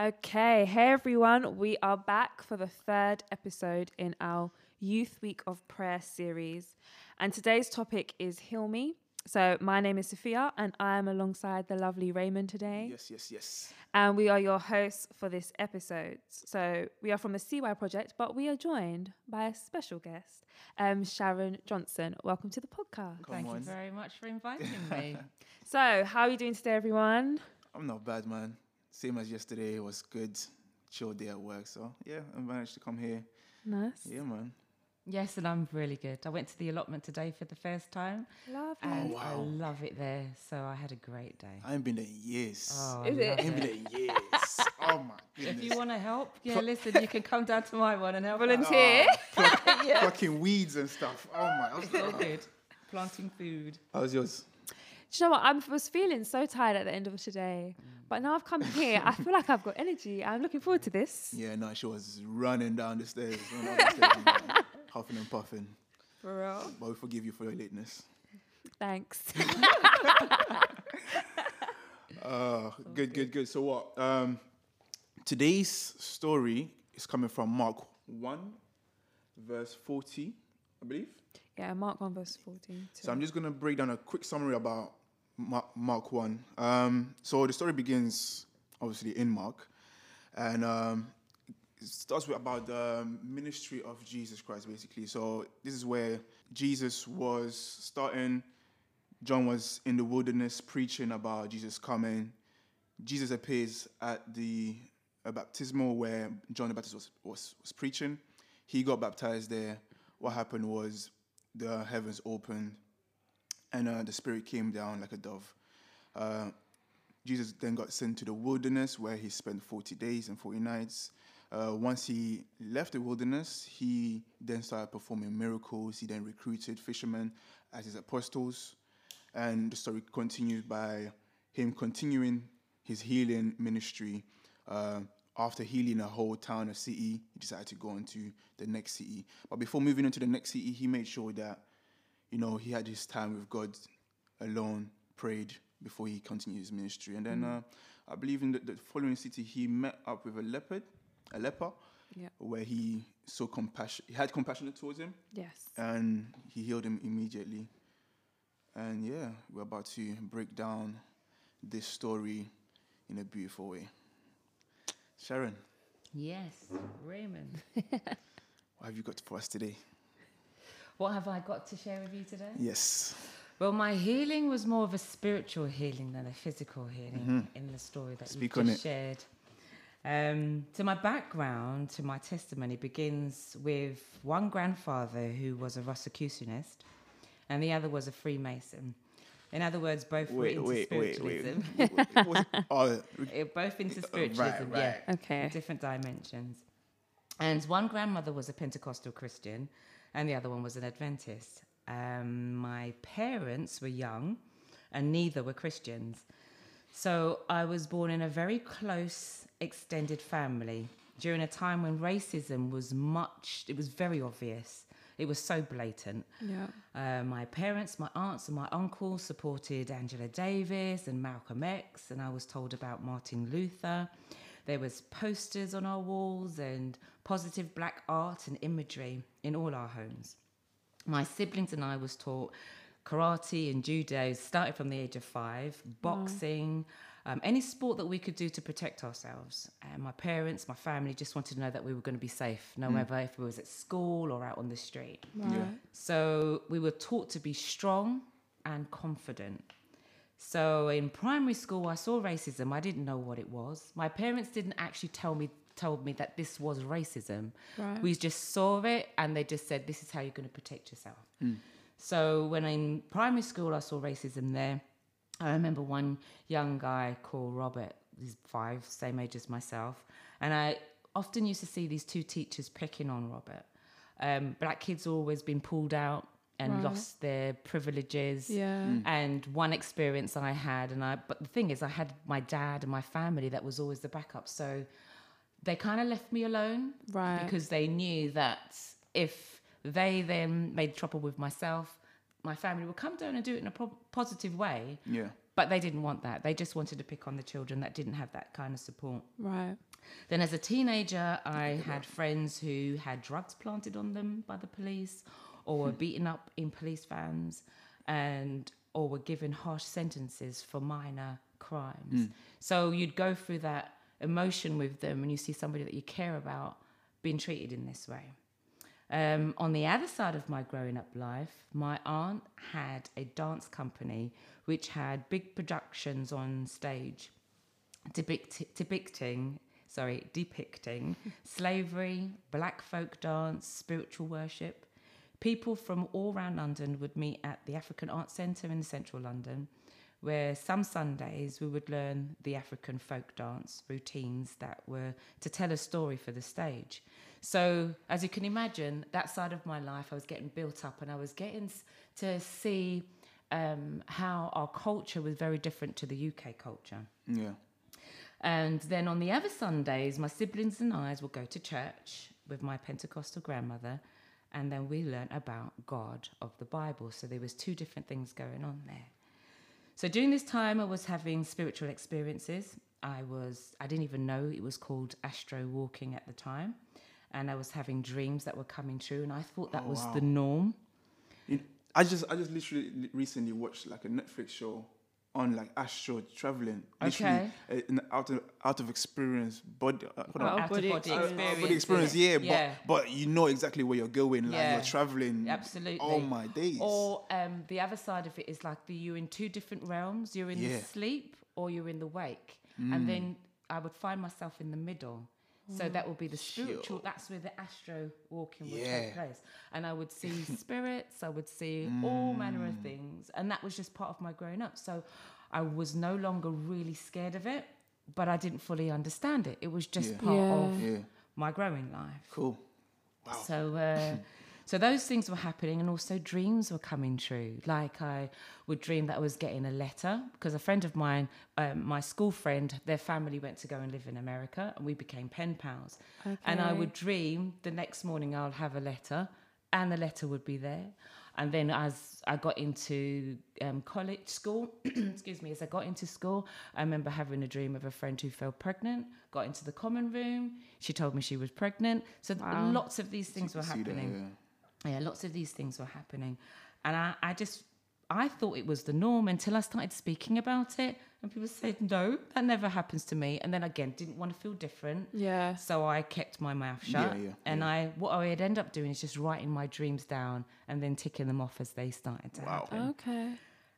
Okay, hey everyone, we are back for the third episode in our Youth Week of Prayer series. And today's topic is Heal Me. So, my name is Sophia, and I am alongside the lovely Raymond today. Yes, yes, yes. And we are your hosts for this episode. So, we are from the CY Project, but we are joined by a special guest, um, Sharon Johnson. Welcome to the podcast. Come Thank on. you very much for inviting me. So, how are you doing today, everyone? I'm not bad, man. Same as yesterday. It was good. Chill day at work. So, yeah, I managed to come here. Nice. Yeah, man. yes, and I'm really good. I went to the allotment today for the first time, Lovely. and I wow. I love it there. So I had a great day. I ain't been there in years. Oh, Is I it? love I ain't been there in years. oh, my goodness. If you want to help, yeah, listen, you can come down to my one and help. out. Volunteer. Ah, pluck- Plucking weeds and stuff. Oh, my. I was It's all good. Planting food. How's yours? Do you know what? I was feeling so tired at the end of today, but now I've come here. I feel like I've got energy. I'm looking forward to this. Yeah, no, she was running down the stairs. down the stairs, you huffing and puffing. For real. But we forgive you for your lateness. Thanks. Uh, good, good, good. So what? Um, today's story is coming from Mark one, verse forty, I believe. yeah, Mark 1 verse 14. So I'm just gonna break down a quick summary about Mark, Mark one. Um, so the story begins obviously in Mark, and um, it starts with about the ministry of Jesus Christ, basically. So this is where Jesus was starting. John was in the wilderness preaching about Jesus coming. Jesus appears at the baptismal where John the Baptist was, was, was preaching. He got baptized there. What happened was the heavens opened and uh, the Spirit came down like a dove. Uh, Jesus then got sent to the wilderness where he spent 40 days and 40 nights. Uh, once he left the wilderness, he then started performing miracles. He then recruited fishermen as his apostles. And the story continues by him continuing his healing ministry. Uh, after healing a whole town, a city, he decided to go into the next city. But before moving into the next city, he made sure that, you know, he had his time with God alone, prayed before he continued his ministry. And then uh, I believe in the, the following city, he met up with a leopard, a leper, Yeah. where he saw compassion, he had compassion towards him Yes. and he healed him immediately. And yeah, we're about to break down this story in a beautiful way. Sharon, Yes, Raymond. what have you got for us today? What have I got to share with you today? Yes. Well, my healing was more of a spiritual healing than a physical healing in the story that Speak you just shared. Um, so my background to my testimony begins with one grandfather who was a Rosicrucianist, and the other was a Freemason. In other words, both were into wait, wait, spiritualism. wait. Was- oh, both into right, spiritualism, yeah, right. Okay. different dimensions. And one grandmother was a Pentecostal Christian, and the other one was an Adventist. Um, my parents were young, and neither were Christians. So I was born in a very close, extended family during a time when racism was much, it was very obvious. It was so blatant. Yeah. Uh, my parents, my aunts, and my uncles supported Angela Davis and Malcolm X, and I was told about Martin Luther. There was posters on our walls and positive black art and imagery in all our homes. My siblings and I was taught karate and judo, started from the age of five, boxing, um, any sport that we could do to protect ourselves. And my parents, my family just wanted to know that we were going to be safe, no matter if it was at school or out on the street. Right. So we were taught to be strong and confident. So in primary school, I saw racism. I didn't know what it was. My parents didn't actually tell me told me that this was racism. Right. We just saw it, and they just said, "This is how you're going to protect yourself." So when in primary school, I saw racism there. I remember one young guy called Robert. He's five, same age as myself, and I often used to see these two teachers picking on Robert. Um, black kids always been pulled out and Right. lost their privileges. Yeah. And one experience I had, and I, but the thing is, I had my dad and my family that was always the backup. So they kind of left me alone Right. because they knew that if they then made trouble with myself, my family would come down and do it in a pro- positive way. Yeah. but they didn't want that. They just wanted to pick on the children that didn't have that kind of support. Right. Then, as a teenager, I had friends who had drugs planted on them by the police, or were beaten up in police vans, and or were given harsh sentences for minor crimes. Hmm. So you'd go through that emotion with them, when you see somebody that you care about being treated in this way. Um, on the other side of my growing up life, my aunt had a dance company which had big productions on stage depict- depicting sorry depicting slavery black folk dance spiritual worship people from all around london would meet at the african arts centre in central london where some sundays we would learn the african folk dance routines that were to tell a story for the stage so as you can imagine that side of my life i was getting built up and i was getting to see um, how our culture was very different to the uk culture Yeah. and then on the other Sundays, my siblings and I will go to church with my Pentecostal grandmother, and then we learn about God of the Bible. So there was two different things going on there. So during this time, I was having spiritual experiences. I was I didn't even know it was called astro walking at the time, and I was having dreams that were coming true, and I thought that Oh, was wow. the norm. I just I just literally recently watched like a Netflix show on like astro traveling. Literally, Okay. uh, an out of out of experience body. Uh, hold. Out of body Out-of-body experience. Uh, body experience, yeah, Yeah. but but you know exactly where you're going, like Yeah. you're traveling. Absolutely. Oh my days. Or um, the other side of it is like the, you're in two different realms. You're in Yeah. the sleep or you're in the wake. And then I would find myself in the middle. So that would be the spiritual. Yo. That's where the astro walking would Yeah. take place. And I would see spirits. I would see all manner of things. And that was just part of my growing up. So I was no longer really scared of it, but I didn't fully understand it. It was just Yeah. part Yeah. of yeah, my growing life. cool. Wow. So, uh, so those things were happening, and also dreams were coming true. Like I would dream that I was getting a letter because a friend of mine, um, my school friend, their family went to go and live in America, and we became pen pals. And I would dream the next morning I'll have a letter, and the letter would be there. And then as I got into um, college school, excuse me, as I got into school, I remember having a dream of a friend who fell pregnant. Got into the common room. She told me she was pregnant. So Wow. lots of these things were See that, happening yeah. Yeah, lots of these things were happening. And I, I just, I thought it was the norm until I started speaking about it. And people said, no, that never happens to me. And then again, didn't want to feel different. Yeah. So I kept my mouth shut. Yeah, yeah, and yeah. I, what I would end up doing is just writing my dreams down and then ticking them off as they started to Wow. happen. Okay.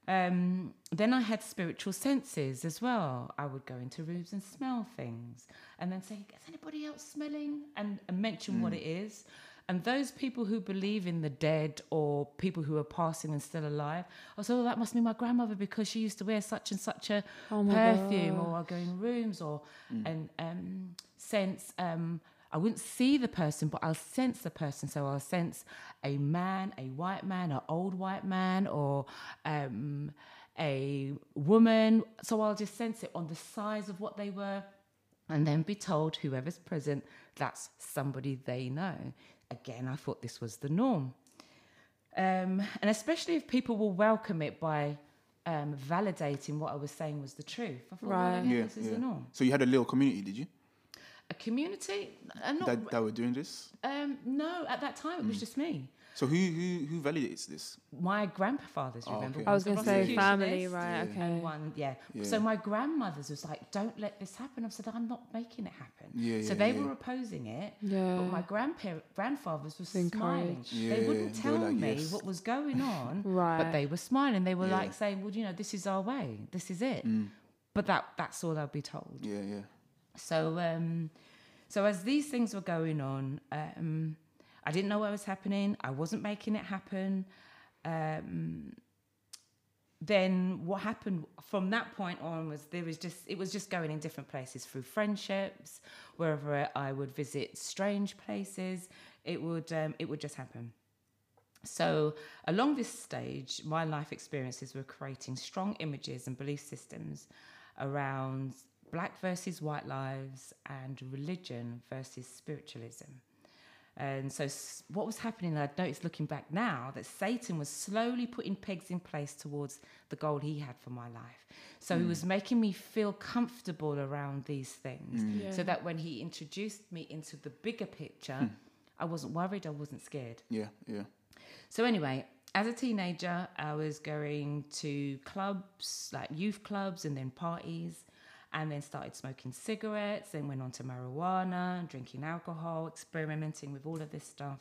Um, then I had spiritual senses as well. I would go into rooms and smell things and then say, Is anybody else smelling? And, and mention what it is. And those people who believe in the dead or people who are passing and still alive, I was, oh, that must be my grandmother because she used to wear such and such a Oh perfume, God. or I'll go in rooms or and um, sense. Um, I wouldn't see the person, but I'll sense the person. So I'll sense a man, a white man, an old white man, or um, a woman. So I'll just sense it on the size of what they were, and then be told whoever's present that's somebody they know. Again, I thought this was the norm. Um, and especially if people will welcome it by um, validating what I was saying was the truth. I thought, Right. well, yeah, Yeah, this is yeah. the norm. So you had a little community, did you? A community? Uh, not, That that were doing this. um, no, at that time it was just me. So who who who validates this? My grandfathers, Oh, remember? okay. I was going to say family, Rosicrucianist. right? Yeah. Okay. And one, yeah. Yeah. So my grandmother's was like, "Don't let this happen." I said, "I'm not making it happen." Yeah, so yeah, they yeah. were opposing it, Yeah. but my grandparent, grandfathers was Encouraged. smiling. Yeah, they wouldn't they tell like, me yes. what was going on, Right. but they were smiling. They were Yeah. like saying, "Well, you know, this is our way. This is it." Mm. But that that's all I'll be told. Yeah, yeah. So, um, so as these things were going on, um, I didn't know what was happening. I wasn't making it happen. Um, then what happened from that point on was there was just it was just going in different places through friendships, wherever I would visit strange places, it would um, it would just happen. So, along this stage, my life experiences were creating strong images and belief systems around black versus white lives and religion versus spiritualism. And so, what was happening, I'd noticed looking back now, that Satan was slowly putting pegs in place towards the goal he had for my life. So, he was hmm. making me feel comfortable around these things hmm. so that when he introduced me into the bigger picture, hmm. I wasn't worried, I wasn't scared. Yeah, yeah. So anyway, as a teenager, I was going to clubs, like youth clubs, and then parties, and then started smoking cigarettes. Then went on to marijuana, drinking alcohol, experimenting with all of this stuff.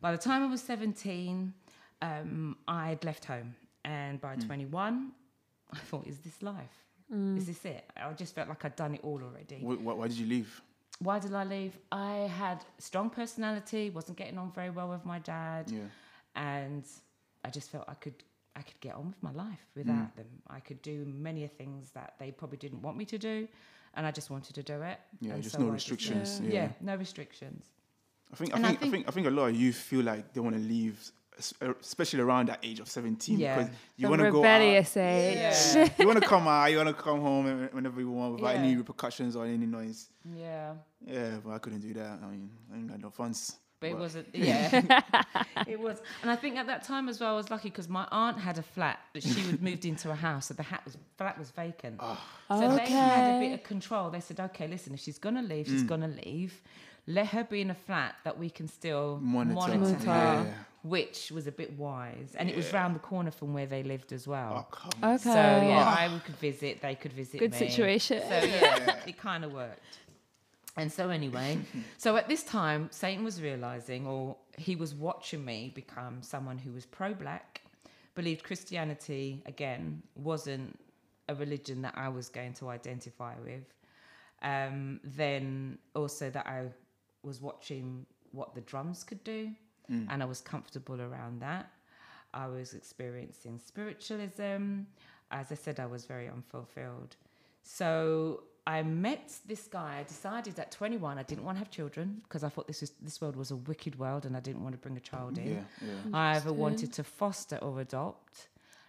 By the time I was seventeen, um, I'd left home, and by twenty-one, I thought, "Is this life? Is this it?" I just felt like I'd done it all already Wh- wh- why did you leave? why did I leave? I had strong personality, wasn't getting on very well with my dad, Yeah. and I just felt I could I could get on with my life Mm. without them. I could do many things that they probably didn't want me to do, and I just wanted to do it. Yeah, And just so no I restrictions. yeah. Yeah. no restrictions. I think I And I think, I think- think I think a lot of youth feel like they want to leave, uh, especially around that age of seventeen, Yeah. because you want to go out. rebellious age. Yeah. you want to come out, you want to come home whenever you want without any repercussions or any noise. Yeah. Yeah, but I couldn't do that. I mean, I ain't got no funds. But it wasn't, yeah. it was. And I think at that time as well, I was lucky because my aunt had a flat that she had moved into a house, so the hat was, flat was vacant. Ah. So they had a bit of control. They said, okay, listen, if she's going to leave, she's Mm. going to leave. Let her be in a flat that we can still Monitor. monitor, Monitor. Yeah. which was a bit wise. And it was round the corner from where they lived as well. Oh, come. Okay. So yeah, I could visit, they could visit Good me. situation. So yeah, it kind of worked. And so anyway, so at this time, Satan was realizing, or he was watching me become someone who was pro-black, believed Christianity again wasn't a religion that I was going to identify with. Um, then also that I was watching what the drums could do, and I was comfortable around that. I was experiencing spiritualism. As I said, I was very unfulfilled. So I met this guy. I decided at 21 I didn't want to have children because I thought this was this world was a wicked world and I didn't want to bring a child in. Yeah, yeah. I either wanted to foster or adopt.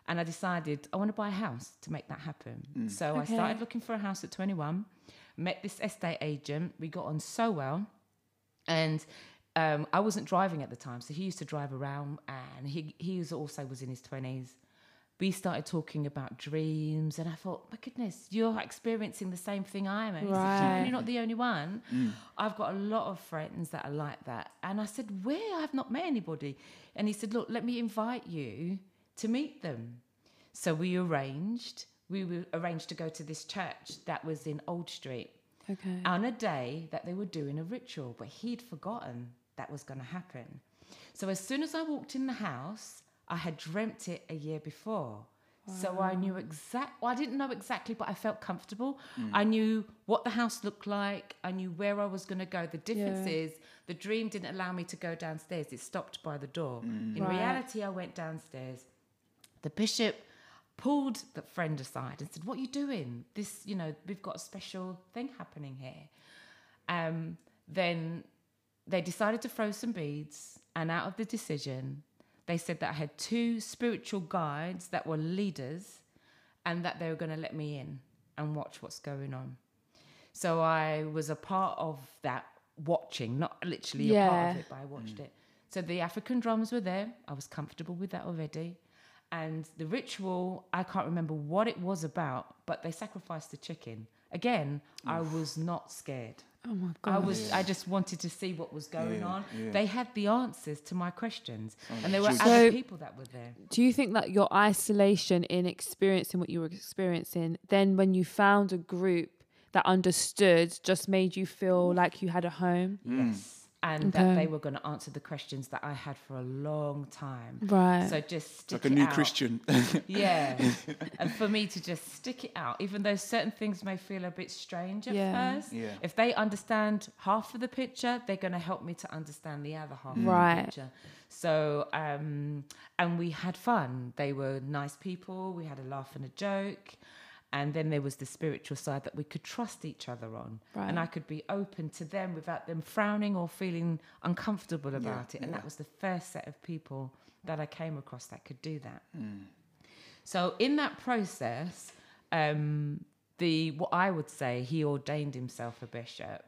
And I decided I want to buy a house to make that happen. So I started looking for a house at 21, met this estate agent. We got on so well. And um, I wasn't driving at the time. So he used to drive around and he, he was also was in his 20s. We started talking about dreams, and I thought, my goodness, you're experiencing the same thing I am. And said, Right. You're not the only one. Mm. I've got a lot of friends that are like that. And I said, Where? I've not met anybody. And he said, Look, let me invite you to meet them. So we arranged, we were arranged to go to this church that was in Old Street Okay. on a day that they were doing a ritual, but he'd forgotten that was going to happen. So as soon as I walked in the house, I had dreamt it a year before. So I knew exact. Well, I didn't know exactly, but I felt comfortable. I knew what the house looked like. I knew where I was going to go. The difference Yeah. is the dream didn't allow me to go downstairs. It stopped by the door. In Right. reality, I went downstairs. The bishop pulled the friend aside and said, "What are you doing? This, you know, we've got a special thing happening here." Um, then they decided to throw some beads, and out of the decision, they said that I had two spiritual guides that were leaders, and that they were going to let me in and watch what's going on. So I was a part of that watching, not literally a part of it, but I watched it. So the African drums were there. I was comfortable with that already. And the ritual, I can't remember what it was about, but they sacrificed the chicken. Again, I was not scared. Oh my I god. was I just wanted to see what was going Yeah, on. yeah. They had the answers to my questions. Oh, and there were juicy. other people that were there. Do you think that your isolation in experiencing what you were experiencing, then when you found a group that understood, just made you feel like you had a home? Mm. Yes. And Okay. that they were going to answer the questions that I had for a long time. Right. So just stick like a it new out. Christian. Yeah. and for me to just stick it out, even though certain things may feel a bit strange at Yeah. first, Yeah. if they understand half of the picture, they're going to help me to understand the other half of Right. the picture. So, um, and we had fun. They were nice people. We had a laugh and a joke. And then there was the spiritual side that we could trust each other on. And I could be open to them without them frowning or feeling uncomfortable about it. And that was the first set of people that I came across that could do that. So in that process, um, the what I would say he ordained himself a bishop.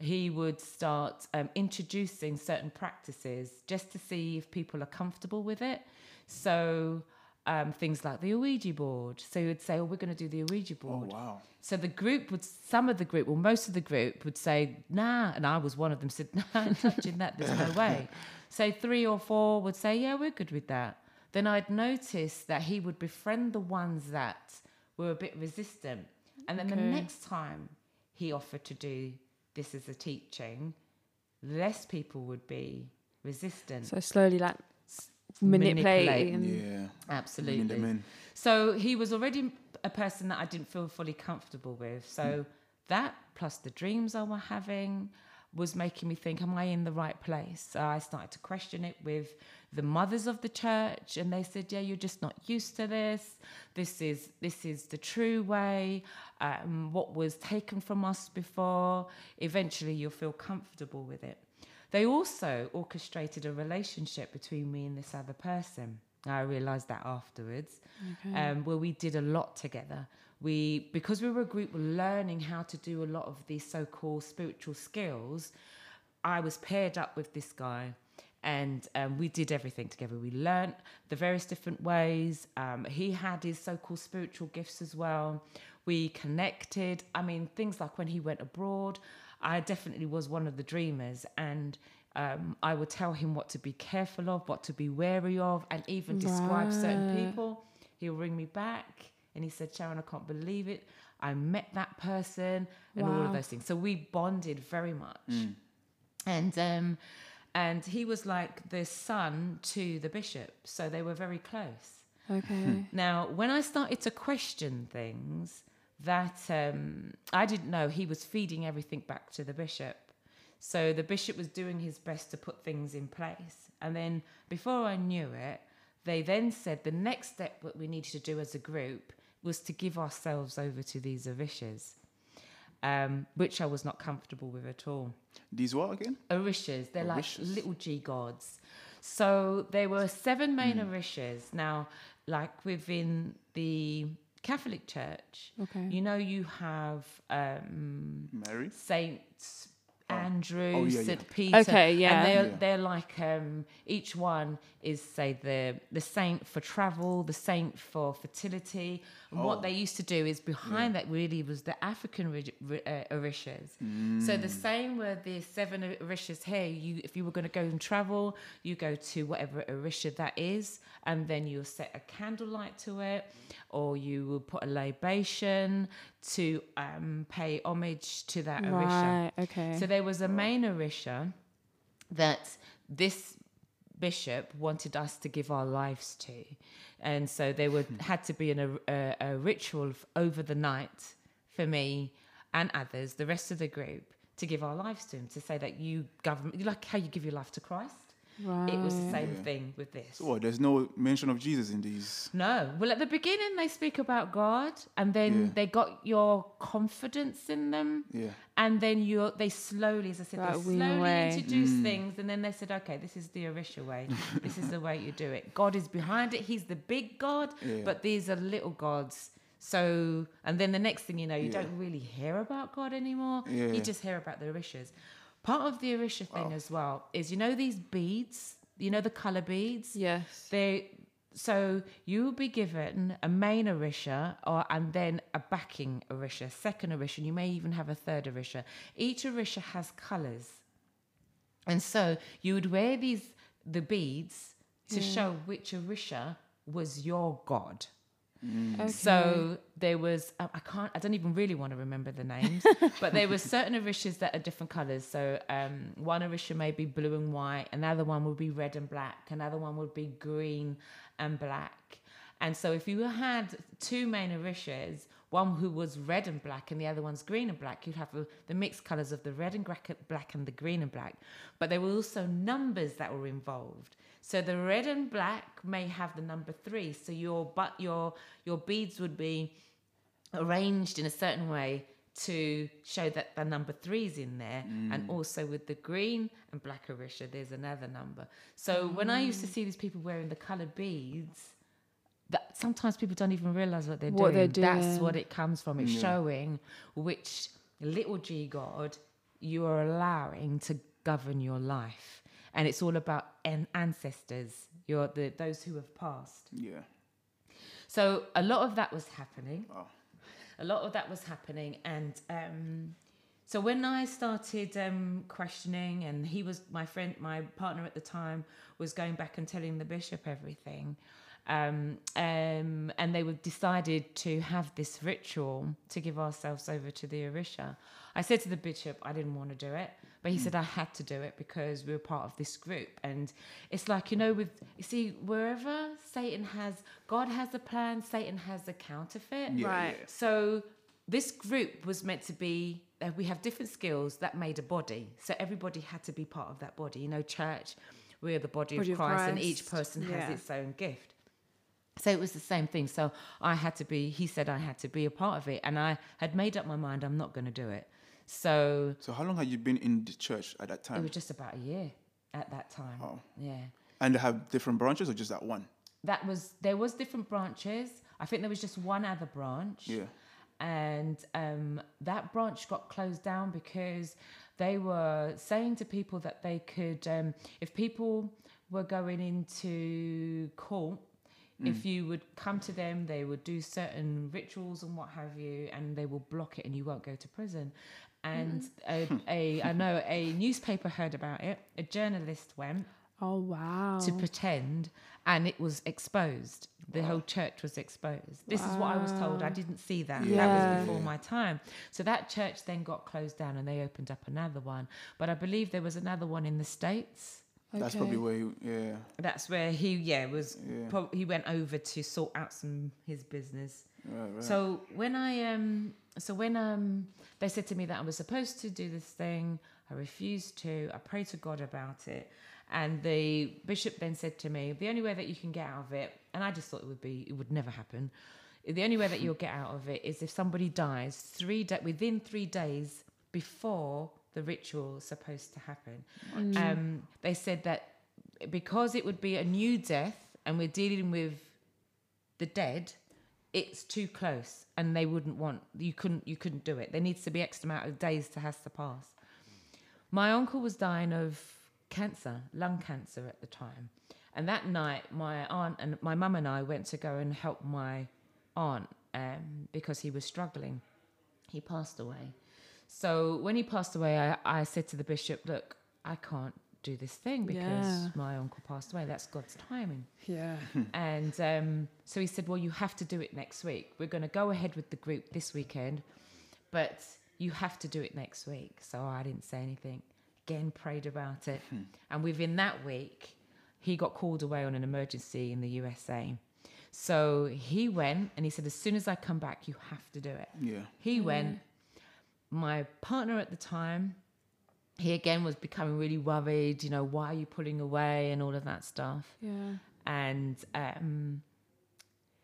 he would start um, introducing certain practices just to see if people are comfortable with it. So um, things like the Ouija board. So he would say, "Oh, we're going to do the Ouija Oh board." wow. So the group would, some of the group, well, most of the group would say, nah. And I was one of them, said, nah, I'm touching that. There's no way. So three or four would say, yeah, we're good with that. Then I'd notice that he would befriend the ones that were a bit resistant. And then the next time he offered to do this as a teaching, less people would be resistant. So slowly, like manipulating. manipulate. Yeah. Absolutely. Bringing them in. So he was already a person that I didn't feel fully comfortable with. So that plus the dreams I were having was making me think, am I in the right place? So I started to question it with the mothers of the church, and they said, "Yeah, you're just not used to this. This is this is the true way. Um, what was taken from us before. Eventually, you'll feel comfortable with it." They also orchestrated a relationship between me and this other person. I realized that afterwards, um, where we did a lot together. We, because we were a group learning how to do a lot of these so-called spiritual skills, I was paired up with this guy, and um, we did everything together. We learnt the various different ways. Um, he had his so-called spiritual gifts as well. We connected. I mean, things like when he went abroad, I definitely was one of the dreamers, and um, I would tell him what to be careful of, what to be wary of, and even describe certain people. He'll ring me back, and he said, "Sharon, I can't believe it. I met that person, and all of those things." So we bonded very much and um, and he was like the son to the bishop, so they were very close. Okay. Now, when I started to question things that um, I didn't know, he was feeding everything back to the bishop. So the bishop was doing his best to put things in place, and then before I knew it, they then said the next step that we needed to do as a group was to give ourselves over to these orishas, um, which I was not comfortable with at all. These what again? Orishas. They're like little G gods. So there were seven main orishas. Now, like within the Catholic Church, Okay. you know, you have um, Mary. Saint Andrew, Oh, yeah, Saint yeah. Peter. Okay, yeah. And they're Yeah. they're like um, each one is say the the saint for travel, the saint for fertility. And what Oh. they used to do is behind that really was the African ri- ri- uh, orishas. So Mm. the same were the seven orishas here. You if you were going to go and travel, you go to whatever orisha that is, and then you'll set a candlelight to it, or you will put a libation to um, pay homage to that orisha. Right. Okay. So there was a main orisha that this bishop wanted us to give our lives to, and so there would had to be an, a, a ritual over the night for me and others, the rest of the group, to give our lives to him, to say that you government, like how you give your life to Christ. Right. It was the same Yeah. thing with this. So what? There's no mention of Jesus in these. No. Well, at the beginning, they speak about God, and then Yeah. they got your confidence in them. Yeah. And then you they slowly, as I said, Right, they slowly away. introduce mm. things, and then they said, okay, this is the Orisha way. this is the way you do it. God is behind it. He's the big God, Yeah. but these are little gods. So, and then the next thing you know, you Yeah. don't really hear about God anymore. Yeah. You just hear about the Orishas. Part of the Orisha thing Wow. as well is, you know, these beads, you know, the color beads. yes. They so you will be given a main orisha or and then a backing orisha, second orisha, and you may even have a third orisha. Each orisha has colours. And so you would wear these the beads to Yeah. show which orisha was your god. Okay. So there was um, I can't I don't even really want to remember the names, but there were certain orishas that are different colours. So um, one orisha may be blue and white, another one would be red and black, another one would be green and black. And so if you had two main orishas, one who was red and black and the other one's green and black, you'd have the, the mixed colours of the red and black and the green and black. But there were also numbers that were involved. So the red and black may have the number three. So your but your your beads would be arranged in a certain way to show that the number three is in there mm. and also with the green and black orisha there's another number so when i used to see these people wearing the colored beads that sometimes people don't even realize what they're, What doing. they're doing. that's what it comes from it's Yeah. showing which little g god you are allowing to govern your life. And it's all about an- ancestors, your the those who have passed. Yeah. So a lot of that was happening. Wow. A lot of that was happening, and um, so when I started um, questioning, and he was my friend, my partner at the time was going back and telling the bishop everything, um, um, and they were decided to have this ritual to give ourselves over to the Orisha. I said to the bishop, I didn't want to do it, but he said I had to do it because we were part of this group. And it's like you know, with you see, wherever Satan has, God has a plan, Satan has a counterfeit. Yeah, Right. yeah. So this group was meant to be. Uh, we have different skills that made a body. So everybody had to be part of that body. You know, church, we are the body, Body of of Christ, and each person yeah. has its own gift. So it was the same thing. So I had to be. He said I had to be a part of it, and I had made up my mind. I'm not going to do it. So So how long had you been in the church at that time? it was just about a year at that time. Oh. Yeah. And they have different branches or just that one? That was there was different branches. I think there was just one other branch. Yeah. and um, that branch got closed down because they were saying to people that they could, um, if people were going into court, if you would come to them, they would do certain rituals and what have you, and they will block it, and you won't go to prison. And mm. a, a, I know a newspaper heard about it. A journalist went Oh wow. to pretend and it was exposed. The whole church was exposed. This is what i was told. I didn't see that. That was before my time. So that church then got closed down and they opened up another one. But i believe there was another one in the states That's probably where he, yeah. that's where he yeah was Yeah. prob- he went over to sort out some his business Right, right. so when I um so when um they said to me that I was supposed to do this thing, I refused to. I prayed to God about it. And the bishop then said to me, the only way that you can get out of it, and I just thought it would be, it would never happen. The only way that you'll get out of it is if somebody dies three da- within three days before the ritual is supposed to happen. Um, they said that because it would be a new death, and we're dealing with the dead, it's too close and they wouldn't want you couldn't you couldn't do it. There needs to be x amount of days to has to pass. My uncle was dying of cancer lung cancer at the time. And that night my aunt and my mum and i went to go and help my aunt um, because he was struggling. He passed away so when he passed away I, I said to the bishop look i can't do this thing because Yeah. my uncle passed away that's god's timing Yeah. and um, so he said, Well, you have to do it next week. We're going to go ahead with the group this weekend, but you have to do it next week. So I didn't say anything. Again, prayed about it. And within that week, he got called away on an emergency in the USA. So he went and he said, As soon as I come back, you have to do it. yeah. He went. My partner at the time, he again was becoming really worried. You know, why are you pulling away and all of that stuff. Yeah. And um,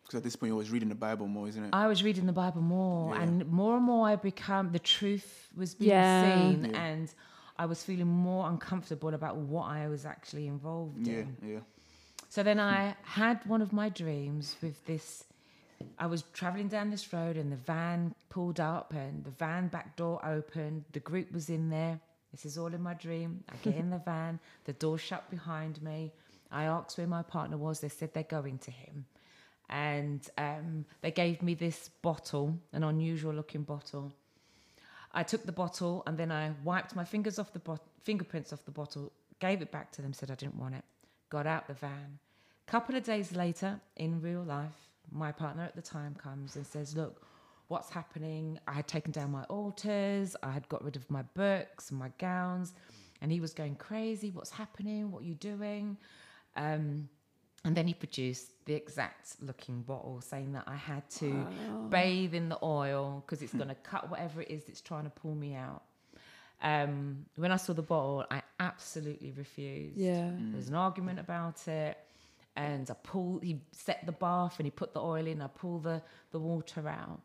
Because at this point, you're always reading the Bible more, isn't it? I was reading the Bible more, Yeah. and more and more I become the truth was being Yeah. seen, Yeah. and I was feeling more uncomfortable about what I was actually involved yeah, in. yeah. So then I had one of my dreams with this. I was traveling down this road, and the van pulled up, and the van back door opened. The group was in there. This is all in my dream. I get in the van, the door shut behind me. I asked where my partner was. They said they're going to him. And um, they gave me this bottle, an unusual looking bottle. I took the bottle and then I wiped my fingers off the bot- fingerprints off the bottle, gave it back to them, said I didn't want it, got out the van. Couple of days later, in real life, my partner at the time comes and says, "Look, what's happening? I had taken down my altars, I had got rid of my books and my gowns, and he was going crazy. What's happening? What are you doing?" Um, and then he produced the exact looking bottle, saying that I had to bathe in the oil because it's going to cut whatever it is that's trying to pull me out. Um, when I saw the bottle, I absolutely refused. Yeah. There was an argument about it, and I pulled. He set the bath and he put the oil in. I pulled the the water out,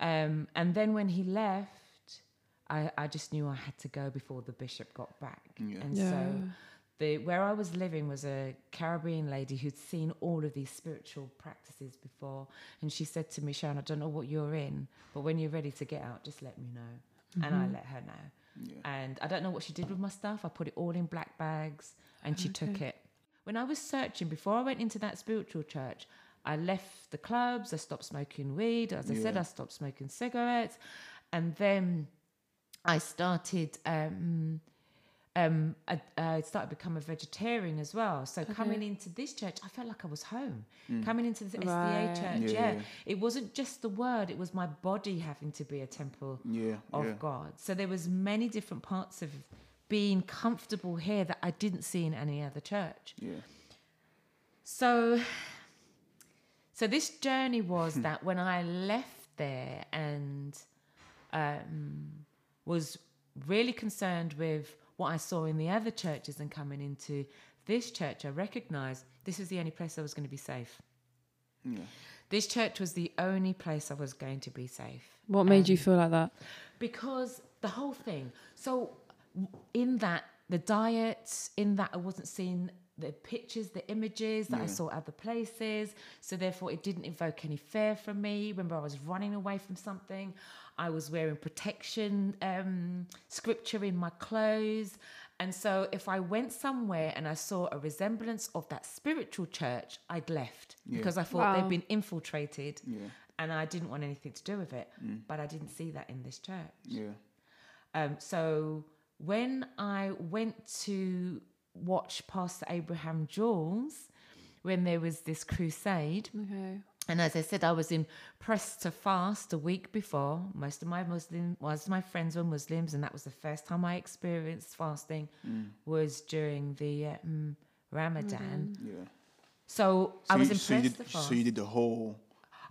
um, and then when he left, I I just knew I had to go before the bishop got back, Yeah. and Yeah. so the where I was living was a Caribbean lady who'd seen all of these spiritual practices before, and she said to me, "Sharon, I don't know what you're in, but when you're ready to get out, just let me know." And I let her know, Yeah. and I don't know what she did with my stuff. I put it all in black bags, and she took it. When I was searching before I went into that spiritual church, I left the clubs. I stopped smoking weed. As I said, I stopped smoking cigarettes, and then I started. Um, um, I, I started to become a vegetarian as well. So coming into this church, I felt like I was home. Coming into the Right. SDA church, Yeah, yeah, yeah. it wasn't just the word; it was my body having to be a temple Yeah, of yeah. God. So there was many different parts of being comfortable here that I didn't see in any other church. Yeah. So, so this journey was that when I left there and um, was really concerned with what I saw in the other churches and coming into this church, I recognized this was the only place I was going to be safe. Yeah. This church was the only place I was going to be safe What made you feel like that? because the whole thing. So w- in that the diet, in that I wasn't seeing the pictures, the images that I Yeah. saw other places. So therefore, it didn't evoke any fear from me. Remember, I was running away from something. I was wearing protection um, scripture in my clothes. And so, if I went somewhere and I saw a resemblance of that spiritual church, I'd left Yeah. because I thought Wow. they'd been infiltrated Yeah. and I didn't want anything to do with it. But I didn't see that in this church. Yeah. Um, so when I went to watch Pastor Abraham Jules, when there was this crusade, Okay. and as I said, I was in pressed to fast a week before. Most of my Muslim, most of my friends were Muslims, and that was the first time I experienced fasting. Was during the um, Ramadan. Yeah. So, I was you, impressed so you to did, fast. so you did the whole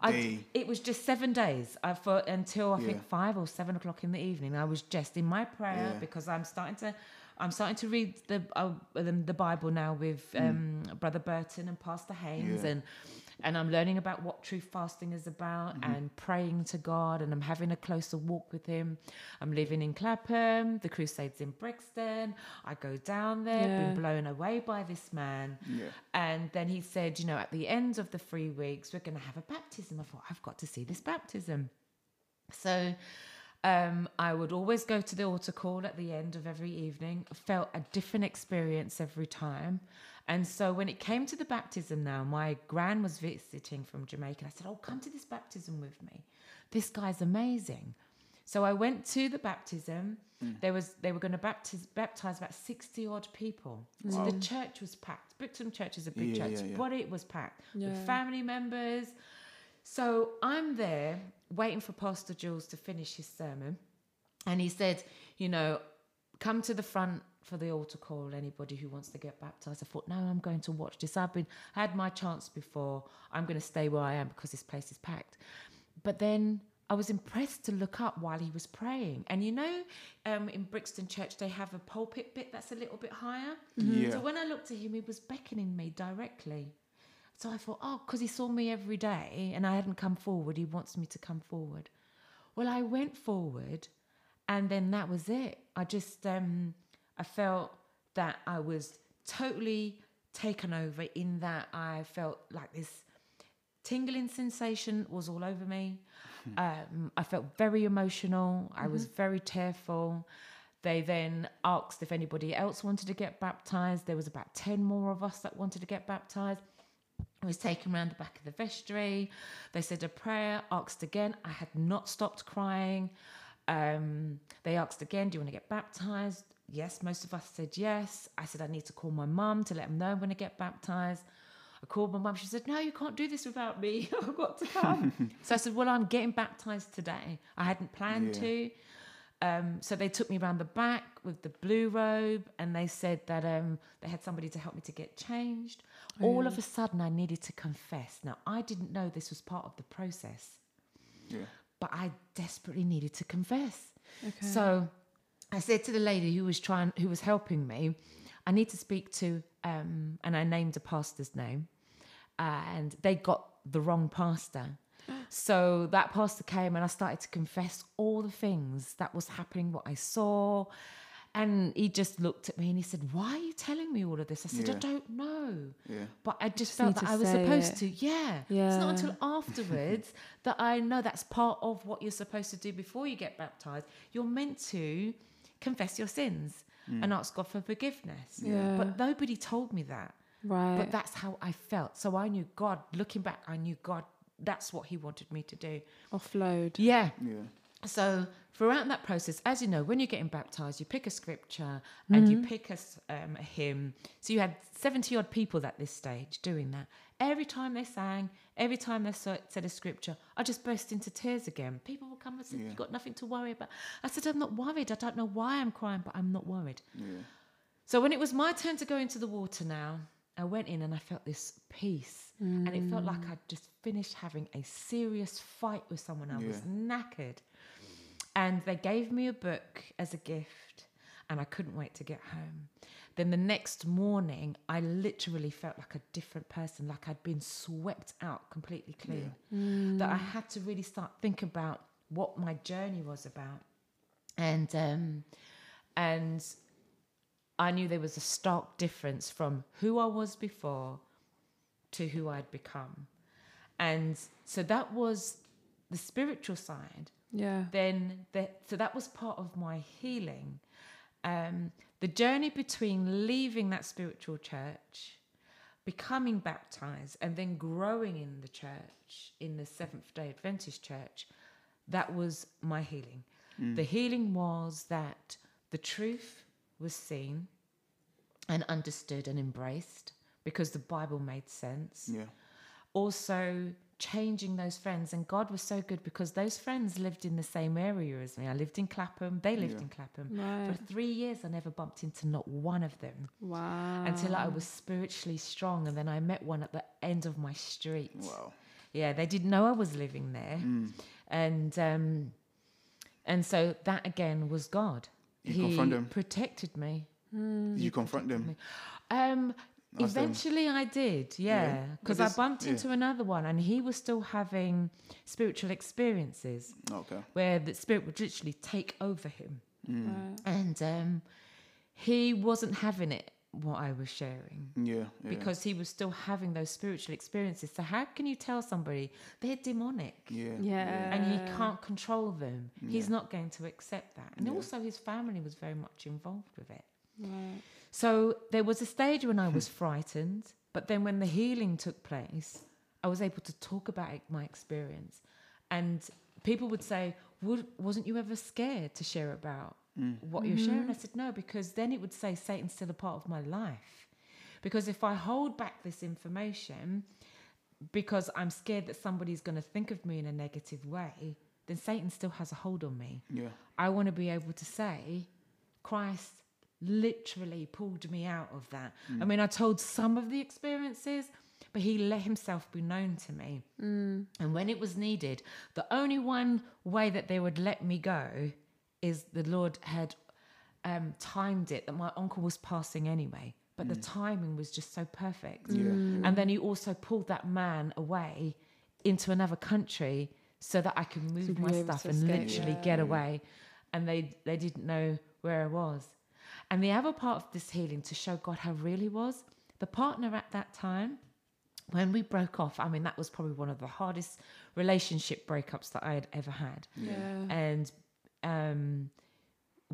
I, it was just seven days. I thought until I Yeah. think five or seven o'clock in the evening. I was just in my prayer Yeah. because I'm starting to, I'm starting to read the uh, the, Bible now with um, Brother Burton and Pastor Haynes, Mm. Yeah. and and I'm learning about what true fasting is about Mm-hmm. and praying to God, and I'm having a closer walk with Him. I'm living in Clapham. The Crusades in Brixton. I go down there, Yeah. been blown away by this man. Yeah. And then he said, you know, at the end of the three weeks, we're going to have a baptism. I thought, I've got to see this baptism. So um, I would always go to the altar call at the end of every evening. I felt a different experience every time. And so when it came to the baptism now, my gran was visiting from Jamaica. And I said, Oh, come to this baptism with me. This guy's amazing. So I went to the baptism. Mm. There was they were going to baptize baptize about sixty odd people. So the church was packed. Brixton Church is a big Yeah, church, yeah, yeah. but it was packed Yeah. with family members. So I'm there waiting for Pastor Jules to finish his sermon, and he said, you know, come to the front for the altar call. Anybody who wants to get baptized. I thought, no, I'm going to watch this. I've been had my chance before. I'm going to stay where I am because this place is packed. But then I was impressed to look up while he was praying. And you know, um, in Brixton Church, they have a pulpit bit that's a little bit higher. Yeah. So when I looked at him, he was beckoning me directly. So I thought, oh, because he saw me every day and I hadn't come forward, he wants me to come forward. Well, I went forward and then that was it. I just, um, I felt that I was totally taken over in that I felt like this tingling sensation was all over me. Um, I felt very emotional. I was very tearful. They then asked if anybody else wanted to get baptized. There was about 10 more of us that wanted to get baptized. I was taken around the back of the vestry. They said a prayer, asked again. I had not stopped crying. Um, they asked again, Do you want to get baptized? Yes, most of us said yes. I said, I need to call my mum to let them know I'm going to get baptized. I called my mum. She said, No, you can't do this without me. I've got to come. so I said, Well, I'm getting baptized today. I hadn't planned Yeah. to. Um, so they took me around the back with the blue robe and they said that um, they had somebody to help me to get changed. All of a sudden, I needed to confess. Now, I didn't know this was part of the process, Yeah. but I desperately needed to confess. Okay. So I said to the lady who was trying, who was helping me, I need to speak to, um, and I named a pastor's name, and they got the wrong pastor. So that pastor came and I started to confess all the things that was happening, what I saw. And he just looked at me and he said, Why are you telling me all of this? I said, I don't know. Yeah. But I just, Just felt that I was supposed it. to. Yeah. It's not until afterwards that I know that's part of what you're supposed to do before you get baptized. You're meant to confess your sins and ask God for forgiveness. Yeah. But nobody told me that. Right. But that's how I felt. So I knew God, looking back, I knew God, that's what He wanted me to do. Offload. Yeah. Yeah. So throughout that process, as you know, when you're getting baptized, you pick a scripture and you pick a, s- um, a hymn. So you had 70 odd people at this stage doing that. Every time they sang, every time they said a scripture, I just burst into tears again. People would come and say, Yeah. You've got nothing to worry about. I said, I'm not worried. I don't know why I'm crying, but I'm not worried. Yeah. So when it was my turn to go into the water now, I went in and I felt this peace. And it felt like mm. I'd just finished having a serious fight with someone. I was knackered. And they gave me a book as a gift, and I couldn't wait to get home. Then the next morning, I literally felt like a different person, like I'd been swept out completely clean. That I had to really start think about what my journey was about, and um, and I knew there was a stark difference from who I was before to who I'd become. And so that was the spiritual side. Yeah. Then the, so that was part of my healing. Um, the journey between leaving that spiritual church, becoming baptized, and then growing in the church, in the Seventh day Adventist church, that was my healing. Mm. The healing was that the truth was seen and understood and embraced because the Bible made sense Yeah. also changing those friends and god was so good because those friends lived in the same area as me i lived in clapham they lived Yeah. in clapham Right. for three years i never bumped into not one of them Wow. until i was spiritually strong and then i met one at the end of my street Wow. yeah they didn't know i was living there and um and so that again was god You he confront them? protected me Did you confront them? um. Eventually I did, yeah, Yeah. because I bumped yeah. into another one, and he was still having spiritual experiences Okay. where the spirit would literally take over him, Right. and um, he wasn't having it what I was sharing Yeah. yeah. because he was still having those spiritual experiences. So how can you tell somebody they're demonic? yeah. Yeah. And he can't control them. He's Yeah. not going to accept that. And Yeah. also, his family was very much involved with it. Right. So there was a stage when I was frightened, but then when the healing took place, I was able to talk about it- my experience. And people would say, Would, Wasn't you ever scared to share about Hmm. what you're sharing? I said, No, because then it would say Satan's still a part of my life. Because if I hold back this information because I'm scared that somebody's going to think of me in a negative way, then Satan still has a hold on me. Yeah. I want to be able to say, Christ literally pulled me out of that. I mean, I told some of the experiences, but he let himself be known to me. Mm. And when it was needed, the only one way that they would let me go is the Lord had um, timed it that my uncle was passing anyway. But the mm. timing was just so perfect. Yeah. yeah. And then he also pulled that man away into another country so that I could move be my stuff and escape, literally yeah. get away. And they they didn't know where I was. And the other part of this healing to show God how real he was, the partner at that time, when we broke off, I mean that was probably one of the hardest relationship breakups that I had ever had. Yeah. And um,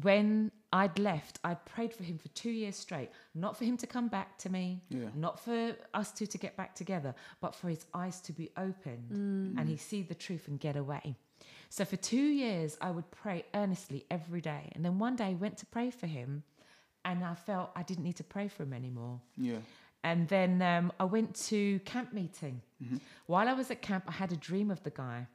when I'd left, I'd prayed for him for two years straight, not for him to come back to me, Yeah. not for us two to get back together, but for his eyes to be opened and he see the truth and get away. So for two years, I would pray earnestly every day. And then one day I went to pray for him and I felt I didn't need to pray for him anymore. Yeah. And then um, I went to camp meeting. While I was at camp, I had a dream of the guy,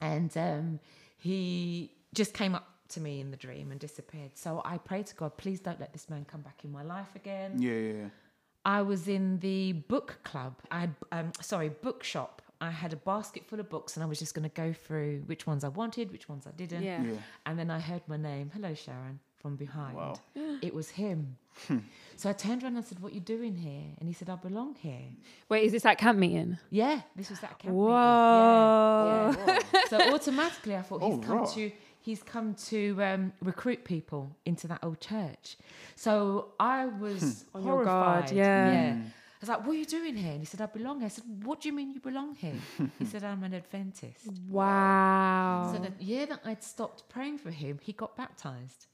and um, he just came up to me in the dream and disappeared. So I prayed to God, please don't let this man come back in my life again. Yeah. Yeah. yeah. I was in the book club. I had, um, sorry, bookshop. I had a basket full of books, and I was just going to go through which ones I wanted, which ones I didn't. Yeah. Yeah. And then I heard my name, hello Sharon, from behind. Wow. It was him. Hmm. so I turned around and I said, "What are you doing here?" And he said, "I belong here." Wait, is this at camp meeting? Yeah, this was that camp. Whoa. meeting. Yeah, yeah. so automatically, I thought Oh, he's come raw. to he's come to um, recruit people into that old church. So I was hmm. On your guard, horrified. yeah. yeah. Hmm. I was like, "What are you doing here?" And he said, "I belong here." I said, "What do you mean you belong here?" he said, "I'm an Adventist." Wow. So the year that I'd stopped praying for him, he got baptized.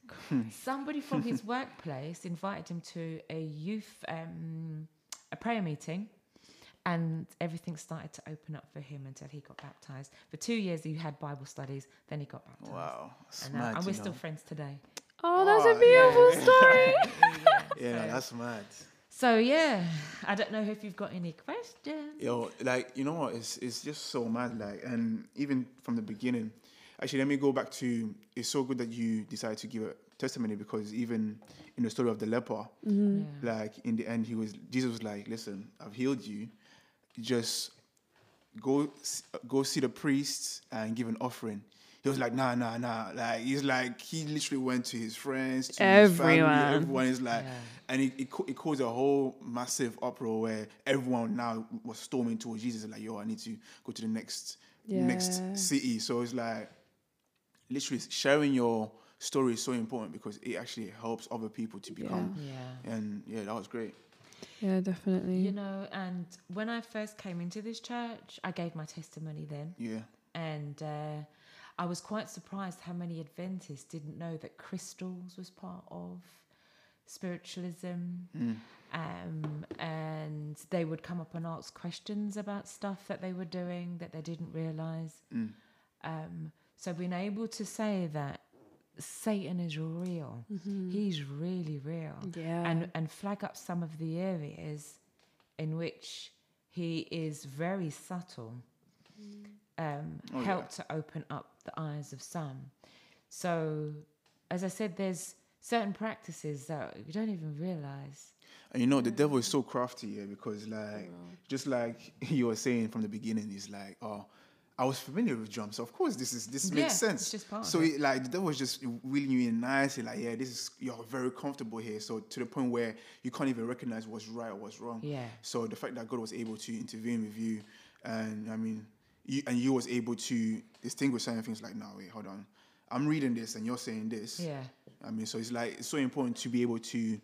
Somebody from his workplace invited him to a youth um, a prayer meeting, and everything started to open up for him until he got baptized. For two years, he had Bible studies. Then he got baptized. Wow. That's And, uh, and we're still friends today. oh, that's Oh, a beautiful yeah. story. Yeah, So- that's mad. So yeah, I don't know if you've got any questions. Yo, like you know what? It's it's just so mad. Like, and even from the beginning, actually, let me go back to. It's so good that you decided to give a testimony because even in the story of the leper, mm-hmm. Yeah. like in the end, he was Jesus was like, "Listen, I've healed you. Just go go see the priests and give an offering." He was like, "Nah, nah, nah." Like he's like he literally went to his friends, to his family, Everyone. everyone is like, Yeah. and it, it, it caused a whole massive uproar where everyone now was storming towards Jesus, like, "Yo, I need to go to the next Yeah. next city." So it's like literally sharing your story is so important because it actually helps other people to become. Yeah. And yeah, that was great. yeah, definitely. You know, and when I first came into this church, I gave my testimony then, Yeah. and uh, I was quite surprised how many Adventists didn't know that crystals was part of spiritualism. Mm. Um, and they would come up and ask questions about stuff that they were doing that they didn't realize. Mm. Um, so being able to say that Satan is real, he's really real, yeah. and and flag up some of the areas in which he is very subtle, um, Oh, yeah. help to open up the eyes of some. So, as I said, there's certain practices that you don't even realize. And you know, the devil is so crafty, yeah, because like just like you were saying from the beginning, is like, oh, I was familiar with drums, so of course this is this Yeah, makes sense. it's just part of so it. like the devil was just wheeling you in nicely, like, yeah, this is you're very comfortable here. So to the point where you can't even recognize what's right or what's wrong. Yeah. So the fact that God was able to intervene with you, and I mean, you and you was able to distinguish certain things like, no, wait, hold on, I'm reading this and you're saying this. Yeah. I mean, so it's like it's so important to be able to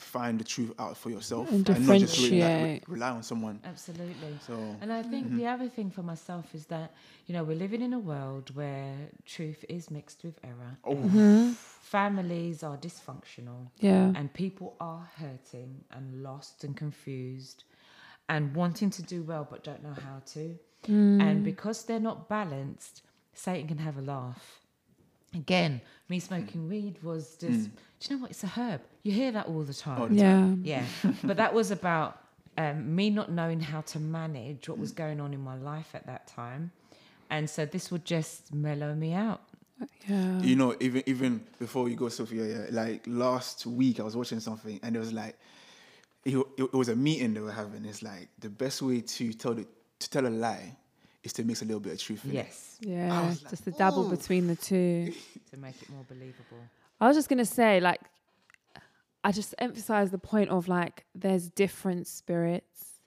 find the truth out for yourself mm, And not just rely, differentiate. rely on someone. Absolutely. So And I think the mm-hmm. other thing for myself is that, you know, we're living in a world where truth is mixed with error. oh, mm-hmm. Families are dysfunctional. yeah. and people are hurting and lost and confused and wanting to do well but don't know how to. And mm. because they're not balanced, Satan can have a laugh. Again, me smoking weed was just, mm. do you know what? It's a herb. You hear that all the time. Yeah. Yeah, but that was about um, me not knowing how to manage what was going on in my life at that time. And so this would just mellow me out. Uh, yeah. you know, even even before you go, Sophia, yeah, like last week I was watching something and it was like it, it, it was a meeting they were having. It's like the best way to tell the to tell a lie is to mix a little bit of truth in it. Yes, Yeah. like, Just the dabble "Ooh." between the two. to make it more believable. I was just gonna say, like, I just emphasize the point of like, there's different spirits.